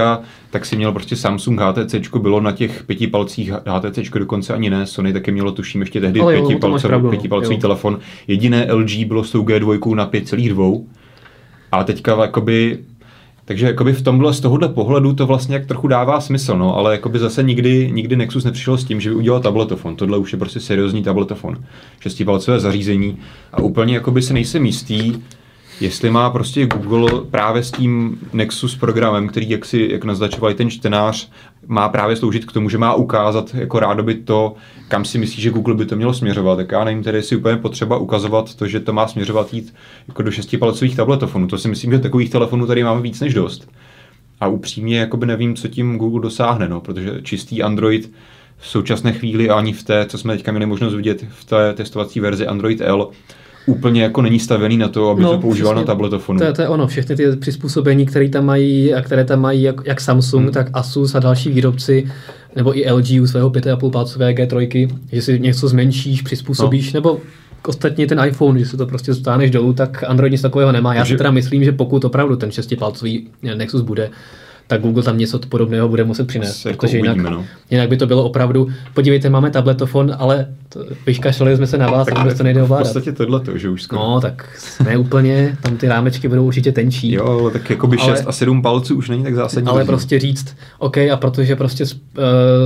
tak si měl prostě Samsung HTC, bylo na těch pěti palcích, HTC dokonce ani ne, Sony taky mělo tuším ještě tehdy Ale pětipalcový, pravdu, no. pětipalcový jo. telefon. Jediné LG bylo s tou G2 na 5,2 a teďka jakoby Takže jakoby v tomhle, z tohohle pohledu to vlastně jak trochu dává smysl, no, ale jakoby zase nikdy, nikdy Nexus nepřišel s tím, že by udělal tabletofon. Tohle už je prostě seriózní tabletofon. Šestipalcové zařízení a úplně jakoby se nejsem jistý, jestli má prostě Google právě s tím Nexus programem, který, jak si jak naznačoval ten čtenář, má právě sloužit k tomu, že má ukázat jako rádoby to, kam si myslí, že Google by to mělo směřovat. Tak já nevím, tedy si úplně potřeba ukazovat to, že to má směřovat jít jako do šestipalcových tabletofonů. To si myslím, že takových telefonů tady máme víc než dost. A upřímně jakoby nevím, co tím Google dosáhne, no, protože čistý Android v současné chvíli ani v té, co jsme teďka měli možnost vidět v té testovací verzi Android L, úplně jako není stavený na to, aby no, to používal přesně, na tabletofonu. To, je, to je ono, všechny ty přizpůsobení, které tam mají a které tam mají jak, jak Samsung, hmm. tak Asus a další výrobci, nebo i LG u svého 5,5 palcové G3, že si něco zmenšíš, přizpůsobíš, no. nebo ostatně ten iPhone, že se to prostě zůstaneš dolů, tak Android nic takového nemá. Já Takže... si teda myslím, že pokud opravdu ten šestipalcový Nexus bude, tak Google tam něco podobného bude muset přinést, jako protože jinak, uvidíme, no. jinak by to bylo opravdu, podívejte, máme tabletofon, ale vyškašlali jsme se na vás, tak to nejde ovládat. V podstatě tohle to, že už skoro. No, tak ne úplně, tam ty rámečky budou určitě tenčí. Jo, ale tak jako by 6 ale, a 7 palců už není tak zásadní. Ale prostě říct, OK, a protože prostě z, uh,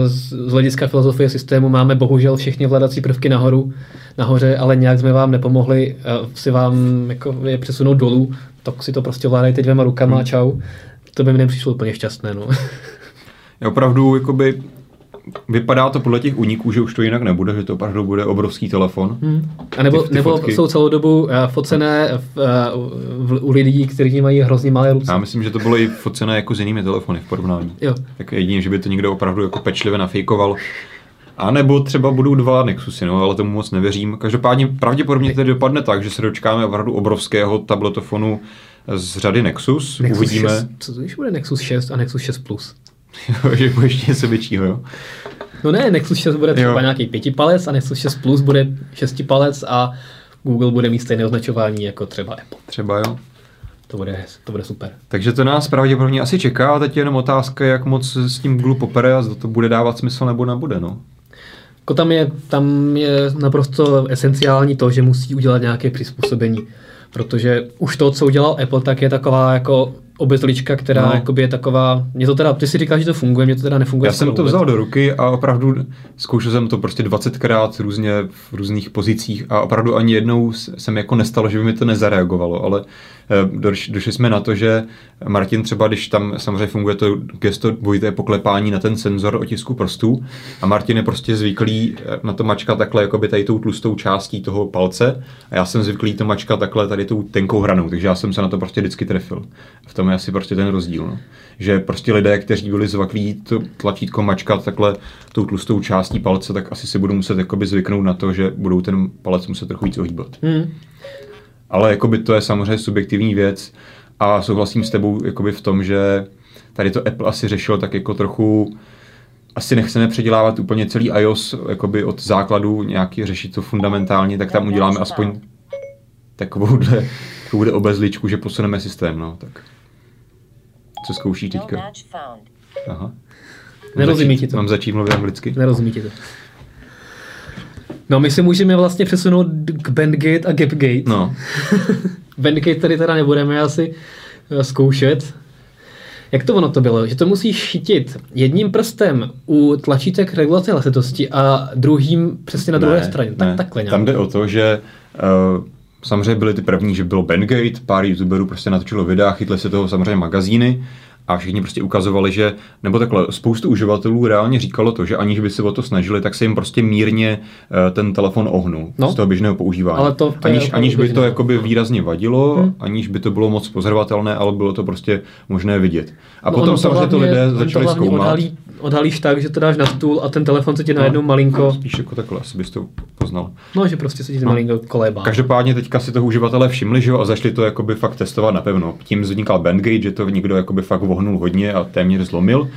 z hlediska filozofie systému máme bohužel všechny vladací prvky nahoru, nahoře, ale nějak jsme vám nepomohli uh, si vám jako je přesunout dolů, tak si to prostě vládejte dvěma rukama hmm. a čau to by mi nepřišlo úplně šťastné. No. Je opravdu, jakoby, vypadá to podle těch uniků, že už to jinak nebude, že to opravdu bude obrovský telefon. Hmm. A nebo, ty, ty nebo jsou celou dobu uh, focené v, uh, v, u lidí, kteří mají hrozně malé ruce. Já myslím, že to bylo i focené jako s jinými telefony v porovnání. Jo. Tak jedině, že by to někdo opravdu jako pečlivě nafejkoval. A nebo třeba budou dva Nexusy, no, ale tomu moc nevěřím. Každopádně pravděpodobně to dopadne tak, že se dočkáme opravdu obrovského tabletofonu z řady Nexus. Nexus Uvidíme. 6, co to když bude Nexus 6 a Nexus 6 Plus? že bude ještě něco většího, jo? No ne, Nexus 6 bude třeba jo. nějaký pětipalec a Nexus 6 Plus bude šestipalec a Google bude mít stejné označování jako třeba Apple. Třeba jo. To bude, to bude super. Takže to nás pravděpodobně asi čeká a teď je jenom otázka, jak moc s tím Google popere a zda to bude dávat smysl nebo nebude, no. Jako tam je, tam je naprosto esenciální to, že musí udělat nějaké přizpůsobení protože už to, co udělal Apple, tak je taková jako obezlička, která no. jakoby je taková, mě to teda, ty si říkáš, že to funguje, mě to teda nefunguje. Já jsem to vzal do ruky a opravdu zkoušel jsem to prostě 20krát různě v různých pozicích a opravdu ani jednou jsem jako nestalo, že by mi to nezareagovalo, ale Eh, došli jsme na to, že Martin třeba, když tam samozřejmě funguje to gesto dvojité poklepání na ten senzor otisku prstů a Martin je prostě zvyklý eh, na to mačka takhle jako by tady tou tlustou částí toho palce a já jsem zvyklý to mačka takhle tady tou tenkou hranou, takže já jsem se na to prostě vždycky trefil. V tom je asi prostě ten rozdíl. No. Že prostě lidé, kteří byli zvyklí to tlačítko mačkat takhle tou tlustou částí palce, tak asi si budou muset jakoby zvyknout na to, že budou ten palec muset trochu víc ohýbat. Hmm ale jakoby to je samozřejmě subjektivní věc a souhlasím s tebou jakoby v tom, že tady to Apple asi řešil tak jako trochu asi nechceme předělávat úplně celý iOS jakoby od základu nějaký řešit to fundamentálně, tak tam uděláme aspoň takovouhle, takovouhle obezličku, že posuneme systém, no, tak. Co zkoušíš teďka? Aha. Nerozumí ti to. Mám začít mluvit anglicky? Nerozumí ti to. No my si můžeme vlastně přesunout k Bandgate a Gapgate. No. Bandgate tady teda nebudeme asi eh, zkoušet. Jak to ono to bylo? Že to musíš chytit jedním prstem u tlačítek regulace hlasitosti a druhým přesně na ne, druhé straně. Tak, ne. takhle nějak. Tam jde o to, že uh, samozřejmě byly ty první, že bylo Bandgate, pár youtuberů prostě natočilo videa, chytli se toho samozřejmě magazíny a všichni prostě ukazovali, že, nebo takhle, spoustu uživatelů reálně říkalo to, že aniž by se o to snažili, tak se jim prostě mírně uh, ten telefon ohnul no. z toho běžného používání. Ale to, to aniž, aniž by to jakoby výrazně vadilo, hmm. aniž by to bylo moc pozorovatelné, ale bylo to prostě možné vidět. A no potom samozřejmě to lidé začali zkoumat. Odhalí, odhalíš tak, že to dáš na stůl a ten telefon se ti no, najednou malinko... No, spíš jako takhle, asi bys to poznal. No, že prostě se ti no. malinko kolébá. Každopádně teďka si toho uživatelé všimli, že jo, a zašli to jakoby fakt testovat napevno. Tím vznikal Bandgate, že to někdo jakoby fakt vohnul hodně a téměř zlomil.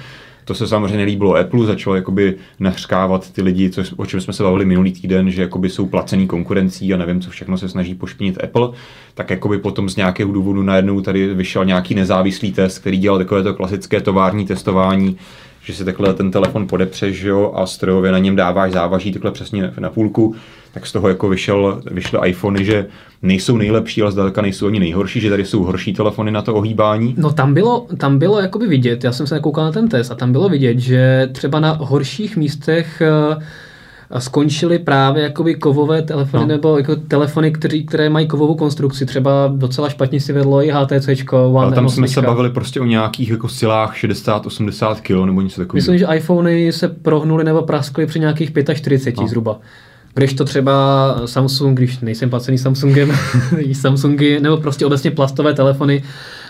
To se samozřejmě nelíbilo Apple, začalo jakoby nahřkávat ty lidi, co, o čem jsme se bavili minulý týden, že jakoby jsou placený konkurencí a nevím, co všechno se snaží pošpinit Apple, tak jakoby potom z nějakého důvodu najednou tady vyšel nějaký nezávislý test, který dělal takové to klasické tovární testování, že si takhle ten telefon podepřeš jo, a strojově na něm dáváš závaží takhle přesně na půlku, tak z toho jako vyšel, vyšly iPhony, že nejsou nejlepší, ale zdaleka nejsou ani nejhorší, že tady jsou horší telefony na to ohýbání. No tam bylo, tam bylo jakoby vidět, já jsem se koukal na ten test a tam bylo vidět, že třeba na horších místech uh, skončily právě jakoby kovové telefony, no. nebo jako telefony, který, které mají kovovou konstrukci. Třeba docela špatně si vedlo i HTC, One Ale tam jsme se bavili prostě o nějakých jako silách 60-80 kg nebo něco takového. Myslím, že iPhony se prohnuly nebo praskly při nějakých 45 no. zhruba. Když to třeba Samsung, když nejsem placený Samsungem, Samsungy, nebo prostě obecně plastové telefony,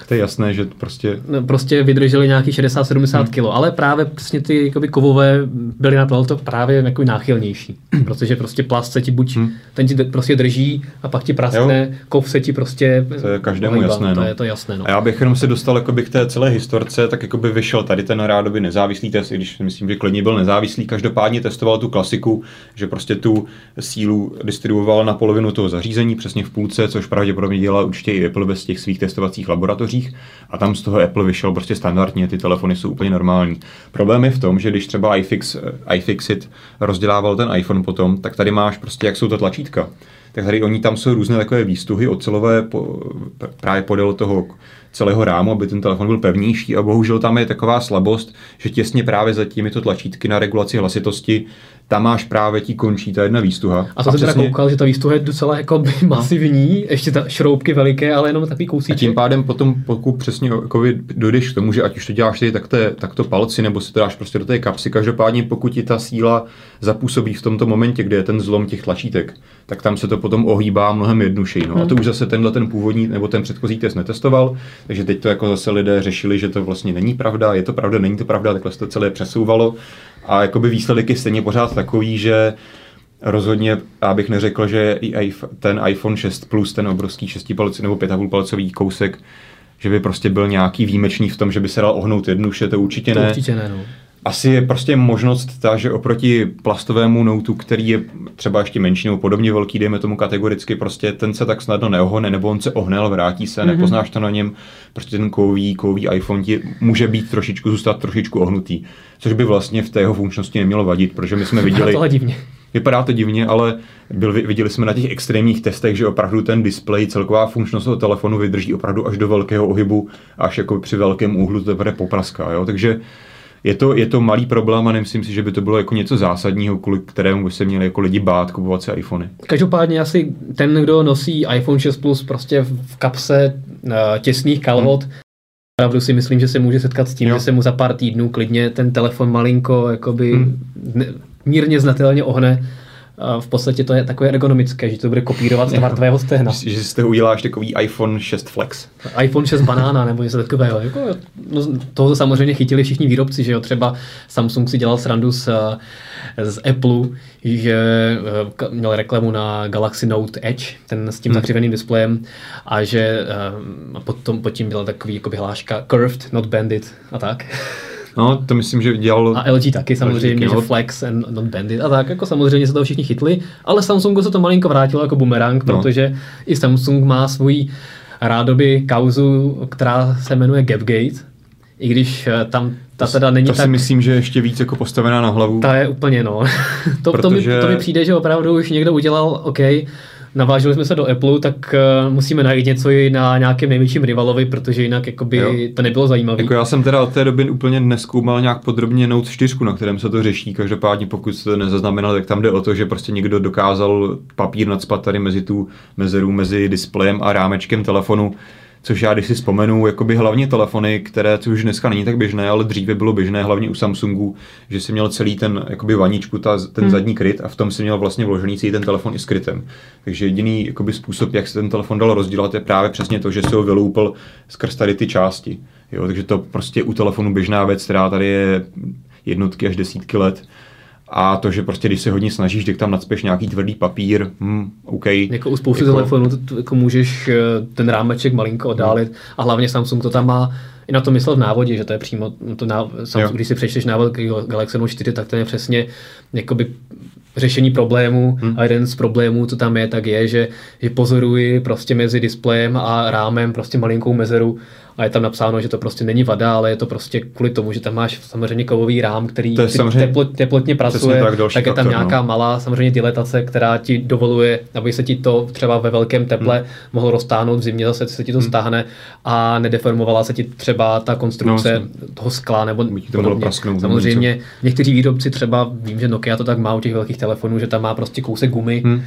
to je jasné, že prostě... No, prostě vydrželi nějaký 60-70 hmm. kg, ale právě přesně ty jakoby, kovové byly na to právě jako náchylnější, protože prostě plast se ti buď, hmm. ten ti prostě drží a pak ti praskne, jo. kov se ti prostě... To je každému ohýba, jasné, no. To je to jasné, no. A já bych jenom se dostal jakoby, k té celé historce, tak jakoby vyšel tady ten rádoby nezávislý test, i když myslím, že klidně byl nezávislý, každopádně testoval tu klasiku, že prostě tu sílu distribuoval na polovinu toho zařízení, přesně v půlce, což pravděpodobně dělá určitě i Apple bez těch svých testovacích laboratoří laboratořích a tam z toho Apple vyšel prostě standardně, ty telefony jsou úplně normální. Problém je v tom, že když třeba iFix, eh, iFixit rozdělával ten iPhone potom, tak tady máš prostě, jak jsou to tlačítka. Tak tady oni tam jsou různé takové výstuhy ocelové po, právě podél toho celého rámu, aby ten telefon byl pevnější a bohužel tam je taková slabost, že těsně právě za těmito tlačítky na regulaci hlasitosti tam máš právě ti končí ta jedna výstuha. A to jsem přesně... teda koukal, že ta výstuha je docela jako by masivní, ještě ta šroubky veliké, ale jenom takový kousíček. A tím pádem potom, pokud přesně jako dojdeš k tomu, že ať už to děláš ty tak, to, tak to palci, nebo si to dáš prostě do té kapsy, každopádně pokud ti ta síla zapůsobí v tomto momentě, kde je ten zlom těch tlačítek, tak tam se to potom ohýbá mnohem jednodušeji. No. A to hmm. už zase tenhle ten původní nebo ten předchozí test netestoval, takže teď to jako zase lidé řešili, že to vlastně není pravda, je to pravda, není to pravda, takhle se to celé přesouvalo. A jakoby výsledek je stejně pořád takový, že rozhodně, abych neřekl, že i ten iPhone 6 Plus, ten obrovský 6 palcový nebo 5,5 palcový kousek, že by prostě byl nějaký výjimečný v tom, že by se dal ohnout jednoduše, to určitě to ne. Určitě ne, no. Asi je prostě možnost ta, že oproti plastovému noutu, který je třeba ještě menší nebo podobně velký, dejme tomu kategoricky, prostě ten se tak snadno neohne, nebo on se ohnel, vrátí se, mm-hmm. nepoznáš to na něm, prostě ten kový, kový iPhone ti může být trošičku, zůstat trošičku ohnutý, což by vlastně v té jeho funkčnosti nemělo vadit, protože my jsme viděli... Vypadá to divně. Vypadá to divně, ale byl, viděli jsme na těch extrémních testech, že opravdu ten displej, celková funkčnost toho telefonu vydrží opravdu až do velkého ohybu, až jako při velkém úhlu to teprve popraská, jo? takže je to, je to malý problém a nemyslím si, že by to bylo jako něco zásadního, kvůli kterému by se měli jako lidi bát kupovat si iPhony. Každopádně asi ten, kdo nosí iPhone 6 Plus prostě v kapse uh, těsných kalhot, hmm. Pravdu si myslím, že se může setkat s tím, jo. že se mu za pár týdnů klidně ten telefon malinko jakoby hmm. mírně znatelně ohne v podstatě to je takové ergonomické, že to bude kopírovat tvar tvého stehna. Že si to uděláš takový iPhone 6 Flex. iPhone 6 banána nebo něco takového. Jako, no, toho samozřejmě chytili všichni výrobci, že jo, třeba Samsung si dělal srandu z, z Apple, že eh, měl reklamu na Galaxy Note Edge, ten s tím hmm. zakřiveným displejem a že eh, potom pod tím byla takový jako hláška curved, not banded a tak. No, to myslím, že dělal... A LG taky samozřejmě, LG, že. Flex and not Bandit a tak, jako samozřejmě se to všichni chytli, ale Samsungu se to malinko vrátilo jako bumerang, no. protože i Samsung má svůj rádoby kauzu, která se jmenuje Gapgate, i když eh, tam ta teda není to tak... si myslím, že ještě víc jako postavená na hlavu. Ta je úplně, no. to, Protože... to, mi, to mi přijde, že opravdu už někdo udělal, OK, navážili jsme se do Apple, tak uh, musíme najít něco i na nějakém největším rivalovi, protože jinak jakoby jo. to nebylo zajímavé. Jako já jsem teda od té doby úplně neskoumal nějak podrobně Note 4, na kterém se to řeší. Každopádně pokud jste to nezaznamenal, tak tam jde o to, že prostě někdo dokázal papír nadspat tady mezi tu mezeru mezi displejem a rámečkem telefonu což já když si vzpomenu, jakoby hlavně telefony, které, co už dneska není tak běžné, ale dříve bylo běžné, hlavně u Samsungu, že si měl celý ten jakoby vaničku, ta, ten hmm. zadní kryt a v tom si měl vlastně vložený celý ten telefon i s krytem. Takže jediný jakoby způsob, jak se ten telefon dal rozdělat, je právě přesně to, že se ho vyloupil skrz tady ty části. Jo, takže to prostě u telefonu běžná věc, která tady je jednotky až desítky let a to, že prostě když se hodně snažíš, tak tam nadspěš nějaký tvrdý papír, hm, OK. Jako u spousty jako... telefonů to, to, jako můžeš eh, ten rámeček malinko oddálit a hlavně Samsung to tam má i na to myslel v návodě, že to je přímo, to náv, sam, když si přečteš návod k Galaxy Note 4, tak to je přesně jakoby řešení problému hmm. a jeden z problémů, co tam je, tak je, že, že pozoruji prostě mezi displejem a rámem prostě malinkou mezeru a je tam napsáno, že to prostě není vada, ale je to prostě kvůli tomu, že tam máš samozřejmě kovový rám, který teplo, teplotně pracuje, tak, tak je tam faktor, nějaká no. malá samozřejmě diletace, která ti dovoluje, aby se ti to třeba ve velkém teple hmm. mohlo roztáhnout, v zimě zase se ti to hmm. stáhne a nedeformovala se ti třeba ta konstrukce no, toho skla nebo to mohlo prasknout, samozřejmě někteří výrobci třeba, vím, že Nokia to tak má u těch velkých telefonů, že tam má prostě kousek gumy, hmm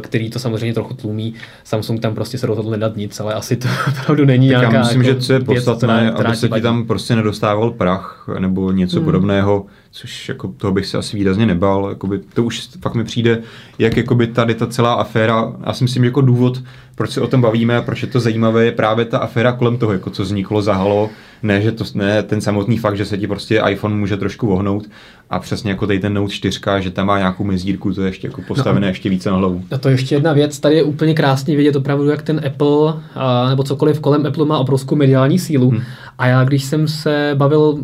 který to samozřejmě trochu tlumí. Samsung tam prostě se rozhodl nedat nic, ale asi to opravdu není tak nějaká... Já myslím, jako že co je podstatné, aby se ti tam prostě nedostával prach nebo něco hmm. podobného, což jako toho bych se asi výrazně nebal. Jakoby, to už fakt mi přijde, jak jakoby tady ta celá aféra, já si myslím, jako důvod, proč se o tom bavíme a proč je to zajímavé, je právě ta aféra kolem toho, jako co vzniklo, zahalo, ne, že to, ne ten samotný fakt, že se ti prostě iPhone může trošku ohnout a přesně jako tady ten Note 4, že tam má nějakou mezírku, to je ještě jako postavené no, ještě více na hlavu. A to ještě jedna věc, tady je úplně krásně vidět opravdu, jak ten Apple a, nebo cokoliv kolem Apple má obrovskou mediální sílu. Hmm. A já, když jsem se bavil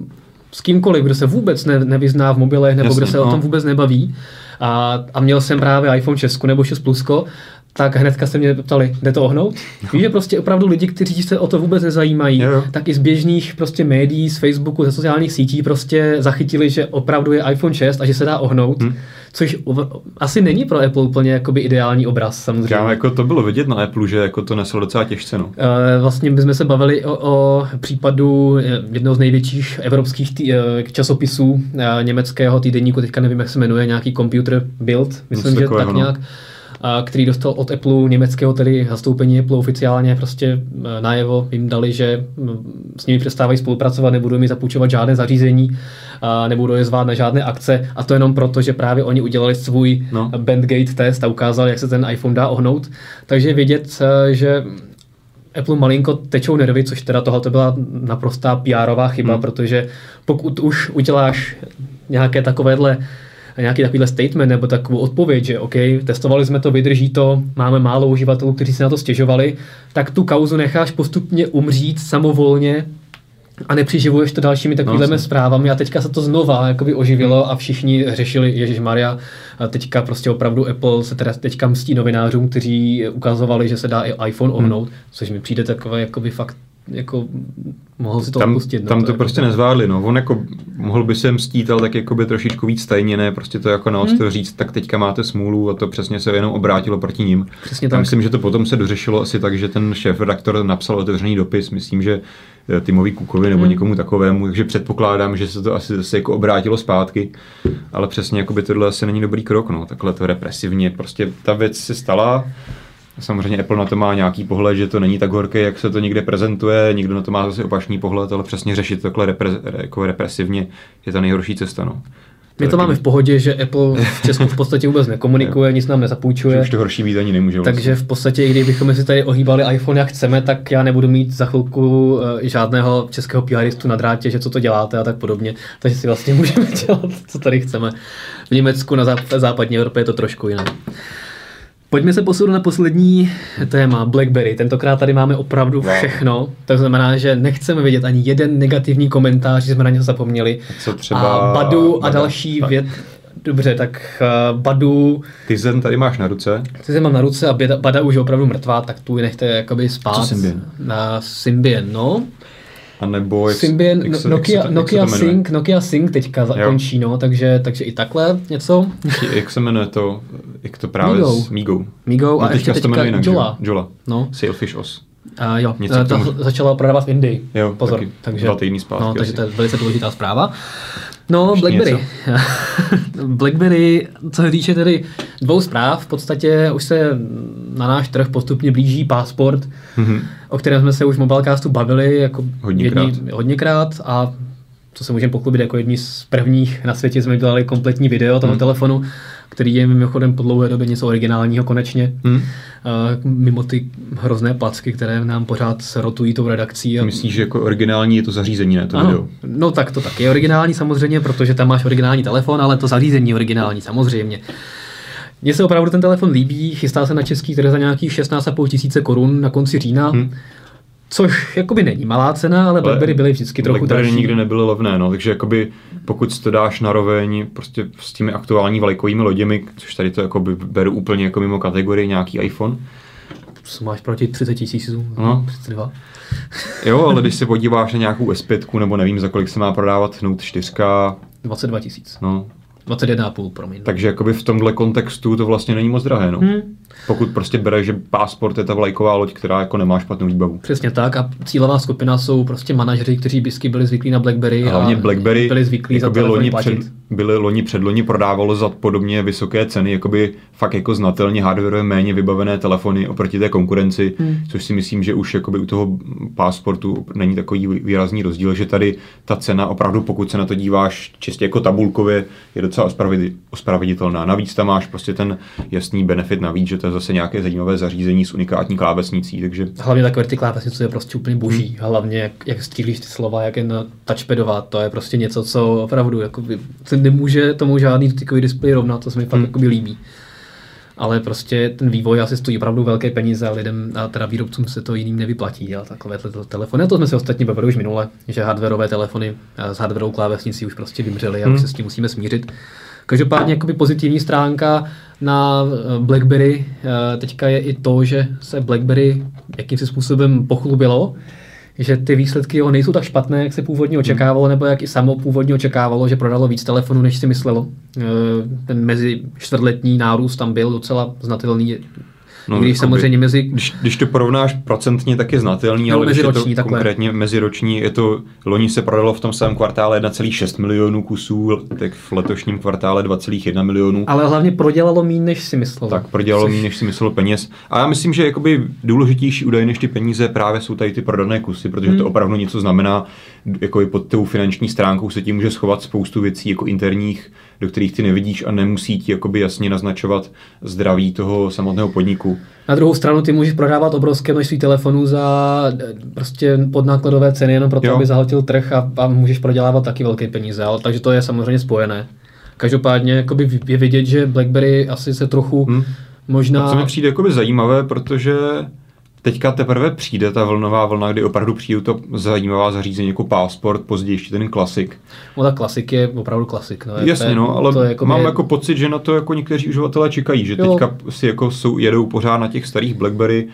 s kýmkoliv, kdo se vůbec ne, nevyzná v mobilech nebo Jasně, kdo se no. o tom vůbec nebaví, a, a měl jsem právě iPhone 6 nebo 6 Plusko, tak hnedka se mě ptali, jde to ohnout? No. Víš, že prostě opravdu lidi, kteří se o to vůbec nezajímají, jo. tak i z běžných prostě médií, z Facebooku, ze sociálních sítí prostě zachytili, že opravdu je iPhone 6 a že se dá ohnout. Hmm. Což asi není pro Apple úplně jakoby ideální obraz, samozřejmě. Já, jako to bylo vidět na Apple, že jako to neslo docela těžce. No. E, vlastně bychom se bavili o, o případu eh, jednoho z největších evropských tý, eh, časopisů německého týdenníku, teďka nevím, jak se jmenuje, nějaký Computer Build, myslím, že tak no. Který dostal od Apple německého tedy zastoupení Apple oficiálně prostě e, najevo jim dali, že s nimi přestávají spolupracovat, nebudou mi zapůjčovat žádné zařízení, nebudou je zvát na žádné akce a to jenom proto, že právě oni udělali svůj no. Bandgate test a ukázali, jak se ten iPhone dá ohnout. Takže vidět, e, že Apple malinko tečou nervy, což teda tohle byla naprostá pr chyba, hmm. protože pokud už uděláš nějaké takovéhle nějaký takovýhle statement nebo takovou odpověď, že OK, testovali jsme to, vydrží to, máme málo uživatelů, kteří si na to stěžovali, tak tu kauzu necháš postupně umřít samovolně a nepřiživuješ to dalšími takovými no, zprávami. A teďka se to znova jakoby oživilo a všichni řešili, Ježíš Maria, teďka prostě opravdu Apple se teda teďka mstí novinářům, kteří ukazovali, že se dá i iPhone ohnout, hmm. což mi přijde takové jakoby fakt jako mohl si to tam, odpustit. No, tam to, to prostě nezvládli, no. On jako mohl by se mstít, ale tak jako by trošičku víc tajně, ne, prostě to jako na hmm. říct, tak teďka máte smůlu a to přesně se jenom obrátilo proti ním. Přesně tak. Myslím, že to potom se dořešilo asi tak, že ten šéf redaktor napsal otevřený dopis, myslím, že eh, Timovi Kukovi nebo hmm. někomu takovému, takže předpokládám, že se to asi zase jako obrátilo zpátky, ale přesně jako by tohle asi není dobrý krok, no, takhle to represivně, prostě ta věc se stala, Samozřejmě Apple na to má nějaký pohled, že to není tak horké, jak se to někde prezentuje, někdo na to má zase opačný pohled, ale přesně řešit takhle repre, jako represivně je ta nejhorší cesta. No. My to máme v pohodě, že Apple v Česku v podstatě vůbec nekomunikuje, nic nám nezapůjčuje. Už to horší být ani nemůže. Vlastně. Takže v podstatě, i kdybychom si tady ohýbali iPhone jak chceme, tak já nebudu mít za chvilku uh, žádného českého PRistu na drátě, že co to děláte a tak podobně. Takže si vlastně můžeme dělat, co tady chceme. V Německu, na západní Evropě je to trošku jinak. Pojďme se posunout na poslední téma, BlackBerry. Tentokrát tady máme opravdu všechno. To znamená, že nechceme vidět ani jeden negativní komentář, že jsme na něho zapomněli. Co třeba... A Badu a další věc. Dobře, tak uh, Badu... Tizen tady máš na ruce. Tizen mám na ruce a Bada už je opravdu mrtvá, tak tu nechte jakoby spát. Co Symbian? Na Symbian, no. A nebo jak, Symbian, jak se, Nokia, jak se, Nokia, jak se Sync, Nokia Sync teďka zakončí, no, takže, takže i takhle něco. Jak se jmenuje to, jak to právě Migo. s Migo. Migo no, a ještě teďka jinak, Jola. Jola. No. Sailfish OS. A jo, Něco to tomu... začala prodávat v Indii. Jo, Pozor. Taky takže, dva týdny zpátky. No, takže to je velice důležitá zpráva. No, Ještě BlackBerry. BlackBerry, co se týče tedy dvou zpráv, v podstatě už se na náš trh postupně blíží Passport, mm-hmm. o kterém jsme se už v Mobilecastu bavili jako hodněkrát. Jedni, hodněkrát a co se můžeme pochlubit, jako jedni z prvních na světě jsme dělali kompletní video toho mm. telefonu, který je mimochodem po dlouhé době něco originálního konečně. Mm. Uh, mimo ty hrozné placky, které nám pořád rotují tou redakcí. A... Myslíš, že jako originální je to zařízení, ne to ano. video? No tak to tak je originální samozřejmě, protože tam máš originální telefon, ale to zařízení je originální samozřejmě. Mně se opravdu ten telefon líbí, chystá se na český trh za nějakých 16,5 tisíce korun na konci října. Hmm. Což jakoby není malá cena, ale BlackBerry byly vždycky trochu BlackBerry dražší. nikdy nebyly levné, no, takže jakoby pokud to dáš na roveň prostě s těmi aktuální vlajkovými loděmi, což tady to jakoby beru úplně jako mimo kategorii nějaký iPhone, Co máš proti 30 tisícům? No. 32. Jo, ale když se podíváš na nějakou S5, nebo nevím, za kolik se má prodávat Note 4, 22 tisíc. no, 21,5, promiň. takže jakoby v tomhle kontextu to vlastně není moc drahé, no. Hmm. Pokud prostě bereš, že Passport je ta vlajková loď, která jako nemá špatnou výbavu. Přesně tak a cílová skupina jsou prostě manažeři, kteří vždycky byli zvyklí na BlackBerry A hlavně BlackBerry byli zvyklí za jakoby telefony loni před, byly loni předloni prodávalo za podobně vysoké ceny, jakoby fakt jako znatelně hardwareově méně vybavené telefony oproti té konkurenci, Hmm. což si myslím, že už jakoby u toho pasportu není takový výrazný rozdíl, že tady ta cena opravdu, pokud se na to díváš čistě jako tabulkově, je docela ospravedlitelná. Navíc tam máš prostě ten jasný benefit navíc, že to je zase nějaké zajímavé zařízení s unikátní klávesnicí, takže Hlavně ta QWERTY klávesnice je prostě úplně boží. Hlavně jak, jak střílíš ty slova, jak je na touchpadová, to je prostě něco, co opravdu jakoby, se nemůže tomu žádný dotykový displej rovnat, to se mi fakt Hmm. jakoby líbí. Ale prostě ten vývoj asi stojí opravdu velké peníze a lidem a teda výrobcům se to jiným nevyplatí dělat takové telefony. A to jsme si ostatně bavili už minule, že hardwareové telefony eh, s hardwareovou klávesnicí už prostě vymřely a Hmm. už se s tím musíme smířit. Každopádně jakoby pozitivní stránka na eh, BlackBerry eh, teďka je i to, že se BlackBerry jakýmsi způsobem pochlubilo, že ty výsledky jeho nejsou tak špatné, jak se původně očekávalo, nebo jak i samo původně očekávalo, že prodalo víc telefonů, než si myslelo. Eh, Ten mezi čtvrtletní nárůst tam byl docela znatelný, No, když jakoby- samozřejmě mezi Když, když to porovnáš procentně, tak je znatelný, No, ale když je to meziroční, takhle. konkrétně meziroční, je to, loni se prodalo v tom samém kvartále 1,6 milionů kusů, tak v letošním kvartále 2,1 milionů. ale hlavně prodělalo méně, než si myslelo. Tak prodělalo Což- méně, než si myslel peněz. A já myslím, že jakoby důležitější údaj než ty peníze právě jsou tady ty prodané kusy, protože Hmm. to opravdu něco znamená. Jako pod tou finanční stránkou se ti může schovat spoustu věcí jako interních, do kterých ty nevidíš a nemusí ti jakoby jasně naznačovat zdraví toho samotného podniku. Na druhou stranu ty můžeš prodávat obrovské množství telefonů za eh, prostě podnákladové ceny jenom proto, Jo. aby zahltil trh a, a můžeš prodělávat taky velké peníze, ale, takže to je samozřejmě spojené. Každopádně jakoby je vidět, že BlackBerry asi se trochu Hmm. možná... A co mi přijde jakoby zajímavé, protože teďka teprve přijde ta vlnová vlna, kdy opravdu přijde to zajímavá zařízení jako Passport, později ještě ten klasik. No, ta klasik je opravdu klasik. No, Jasně, to je, no, ale to jako mám je- jako pocit, že na to jako někteří uživatelé čekají, že Jo. teďka si jako jsou, jedou pořád na těch starých BlackBerry,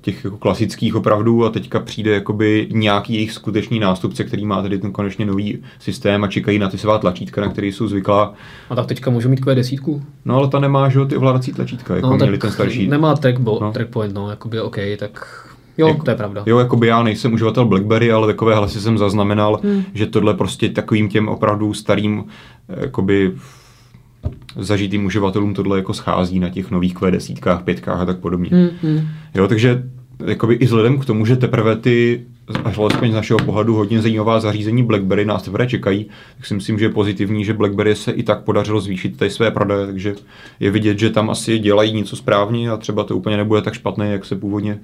těch jako klasických opravdu a teďka přijde jakoby nějaký jejich skutečný nástupce, který má tady ten konečně nový systém a čekají na ty svá tlačítka, na které jsou zvyklá. A tak teďka můžu mít kvé desítku. No ale ta nemá, že ty ovládací tlačítka, jako no, měli ten starší. Nemá trackbo, No. no. trackpoint, no, jakoby OK, tak jo, Jako- to je pravda. Jo, jako by já nejsem uživatel BlackBerry, ale takové hlasy jsem zaznamenal, Hmm. že tohle prostě takovým těm opravdu starým eh, jakoby zažitým uživatelům tohle jako schází na těch nových Q10, pětkách a tak podobně. Hmm, hmm. Jo, takže jakoby i vzhledem k tomu, že teprve ty, až alespoň z našeho pohledu, hodně zajímavá zařízení BlackBerry nás teprve čekají, tak si myslím, že je pozitivní, že BlackBerry se i tak podařilo zvýšit tady své prodeje, takže je vidět, že tam asi dělají něco správně a třeba to úplně nebude tak špatné, jak se původně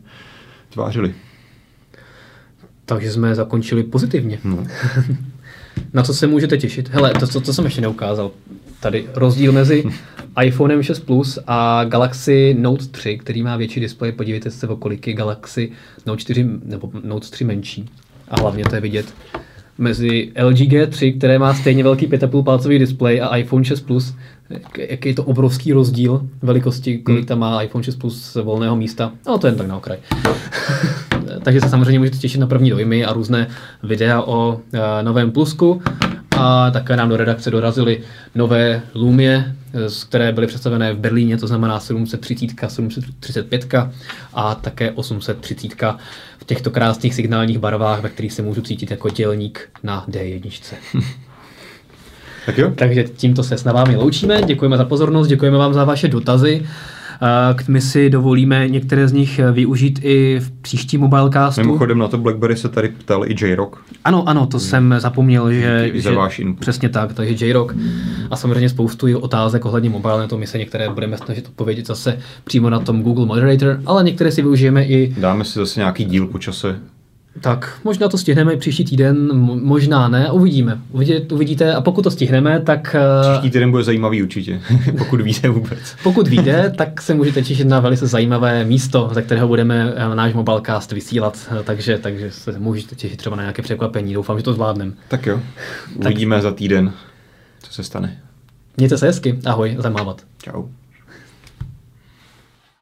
tvářili. Takže jsme zakončili pozitivně. No. Na co se můžete těšit? Hele, to, to, to jsem ještě neukázal. Tady rozdíl mezi iPhonem 6 Plus a Galaxy Note 3, který má větší displej. Podívejte se, o kolik je Galaxy Note 4 nebo Note 3 menší. A hlavně to je vidět mezi LG G3, které má stejně velký 5,5 palcový displej a iPhone 6 Plus. Jak- Jaký je to obrovský rozdíl velikosti, kolik tam má iPhone 6 Plus volného místa. No to jen tak na okraj. Takže se samozřejmě můžete těšit na první dojmy a různé videa o e, novém Plusku. A také nám do redakce dorazily nové Lumie, z které byly představené v Berlíně, to znamená 730, 735 a také 830 v těchto krásných signálních barvách, ve kterých se můžu cítit jako dělník na D1. Tak jo? Takže tímto se s vámi loučíme, děkujeme za pozornost, děkujeme vám za vaše dotazy. My si dovolíme některé z nich využít i v příštím mobilecastu. Mimochodem na to BlackBerry se tady ptal i J-Rock. Ano, ano, to jsem zapomněl, že, že váš input. přesně tak, takže J-Rock a samozřejmě spoustu otázek ohledně mobile, to my se některé budeme snažit odpovědět zase přímo na tom Google Moderator, ale některé si využijeme i Dáme si zase nějaký díl po čase. Tak, možná to stihneme příští týden, možná ne, uvidíme. Uvidíte, uvidíte a pokud to stihneme, tak... Eh, příští týden bude zajímavý určitě, pokud víte vůbec. pokud víte, tak se můžete těšit na velice zajímavé místo, ze kterého budeme eh, náš mobilecast vysílat, eh, takže, takže se můžete těšit třeba na nějaké překvapení, doufám, že to zvládneme. Tak jo, uvidíme tak... za týden, co se stane. Mějte se hezky, ahoj, zamávat. Čau.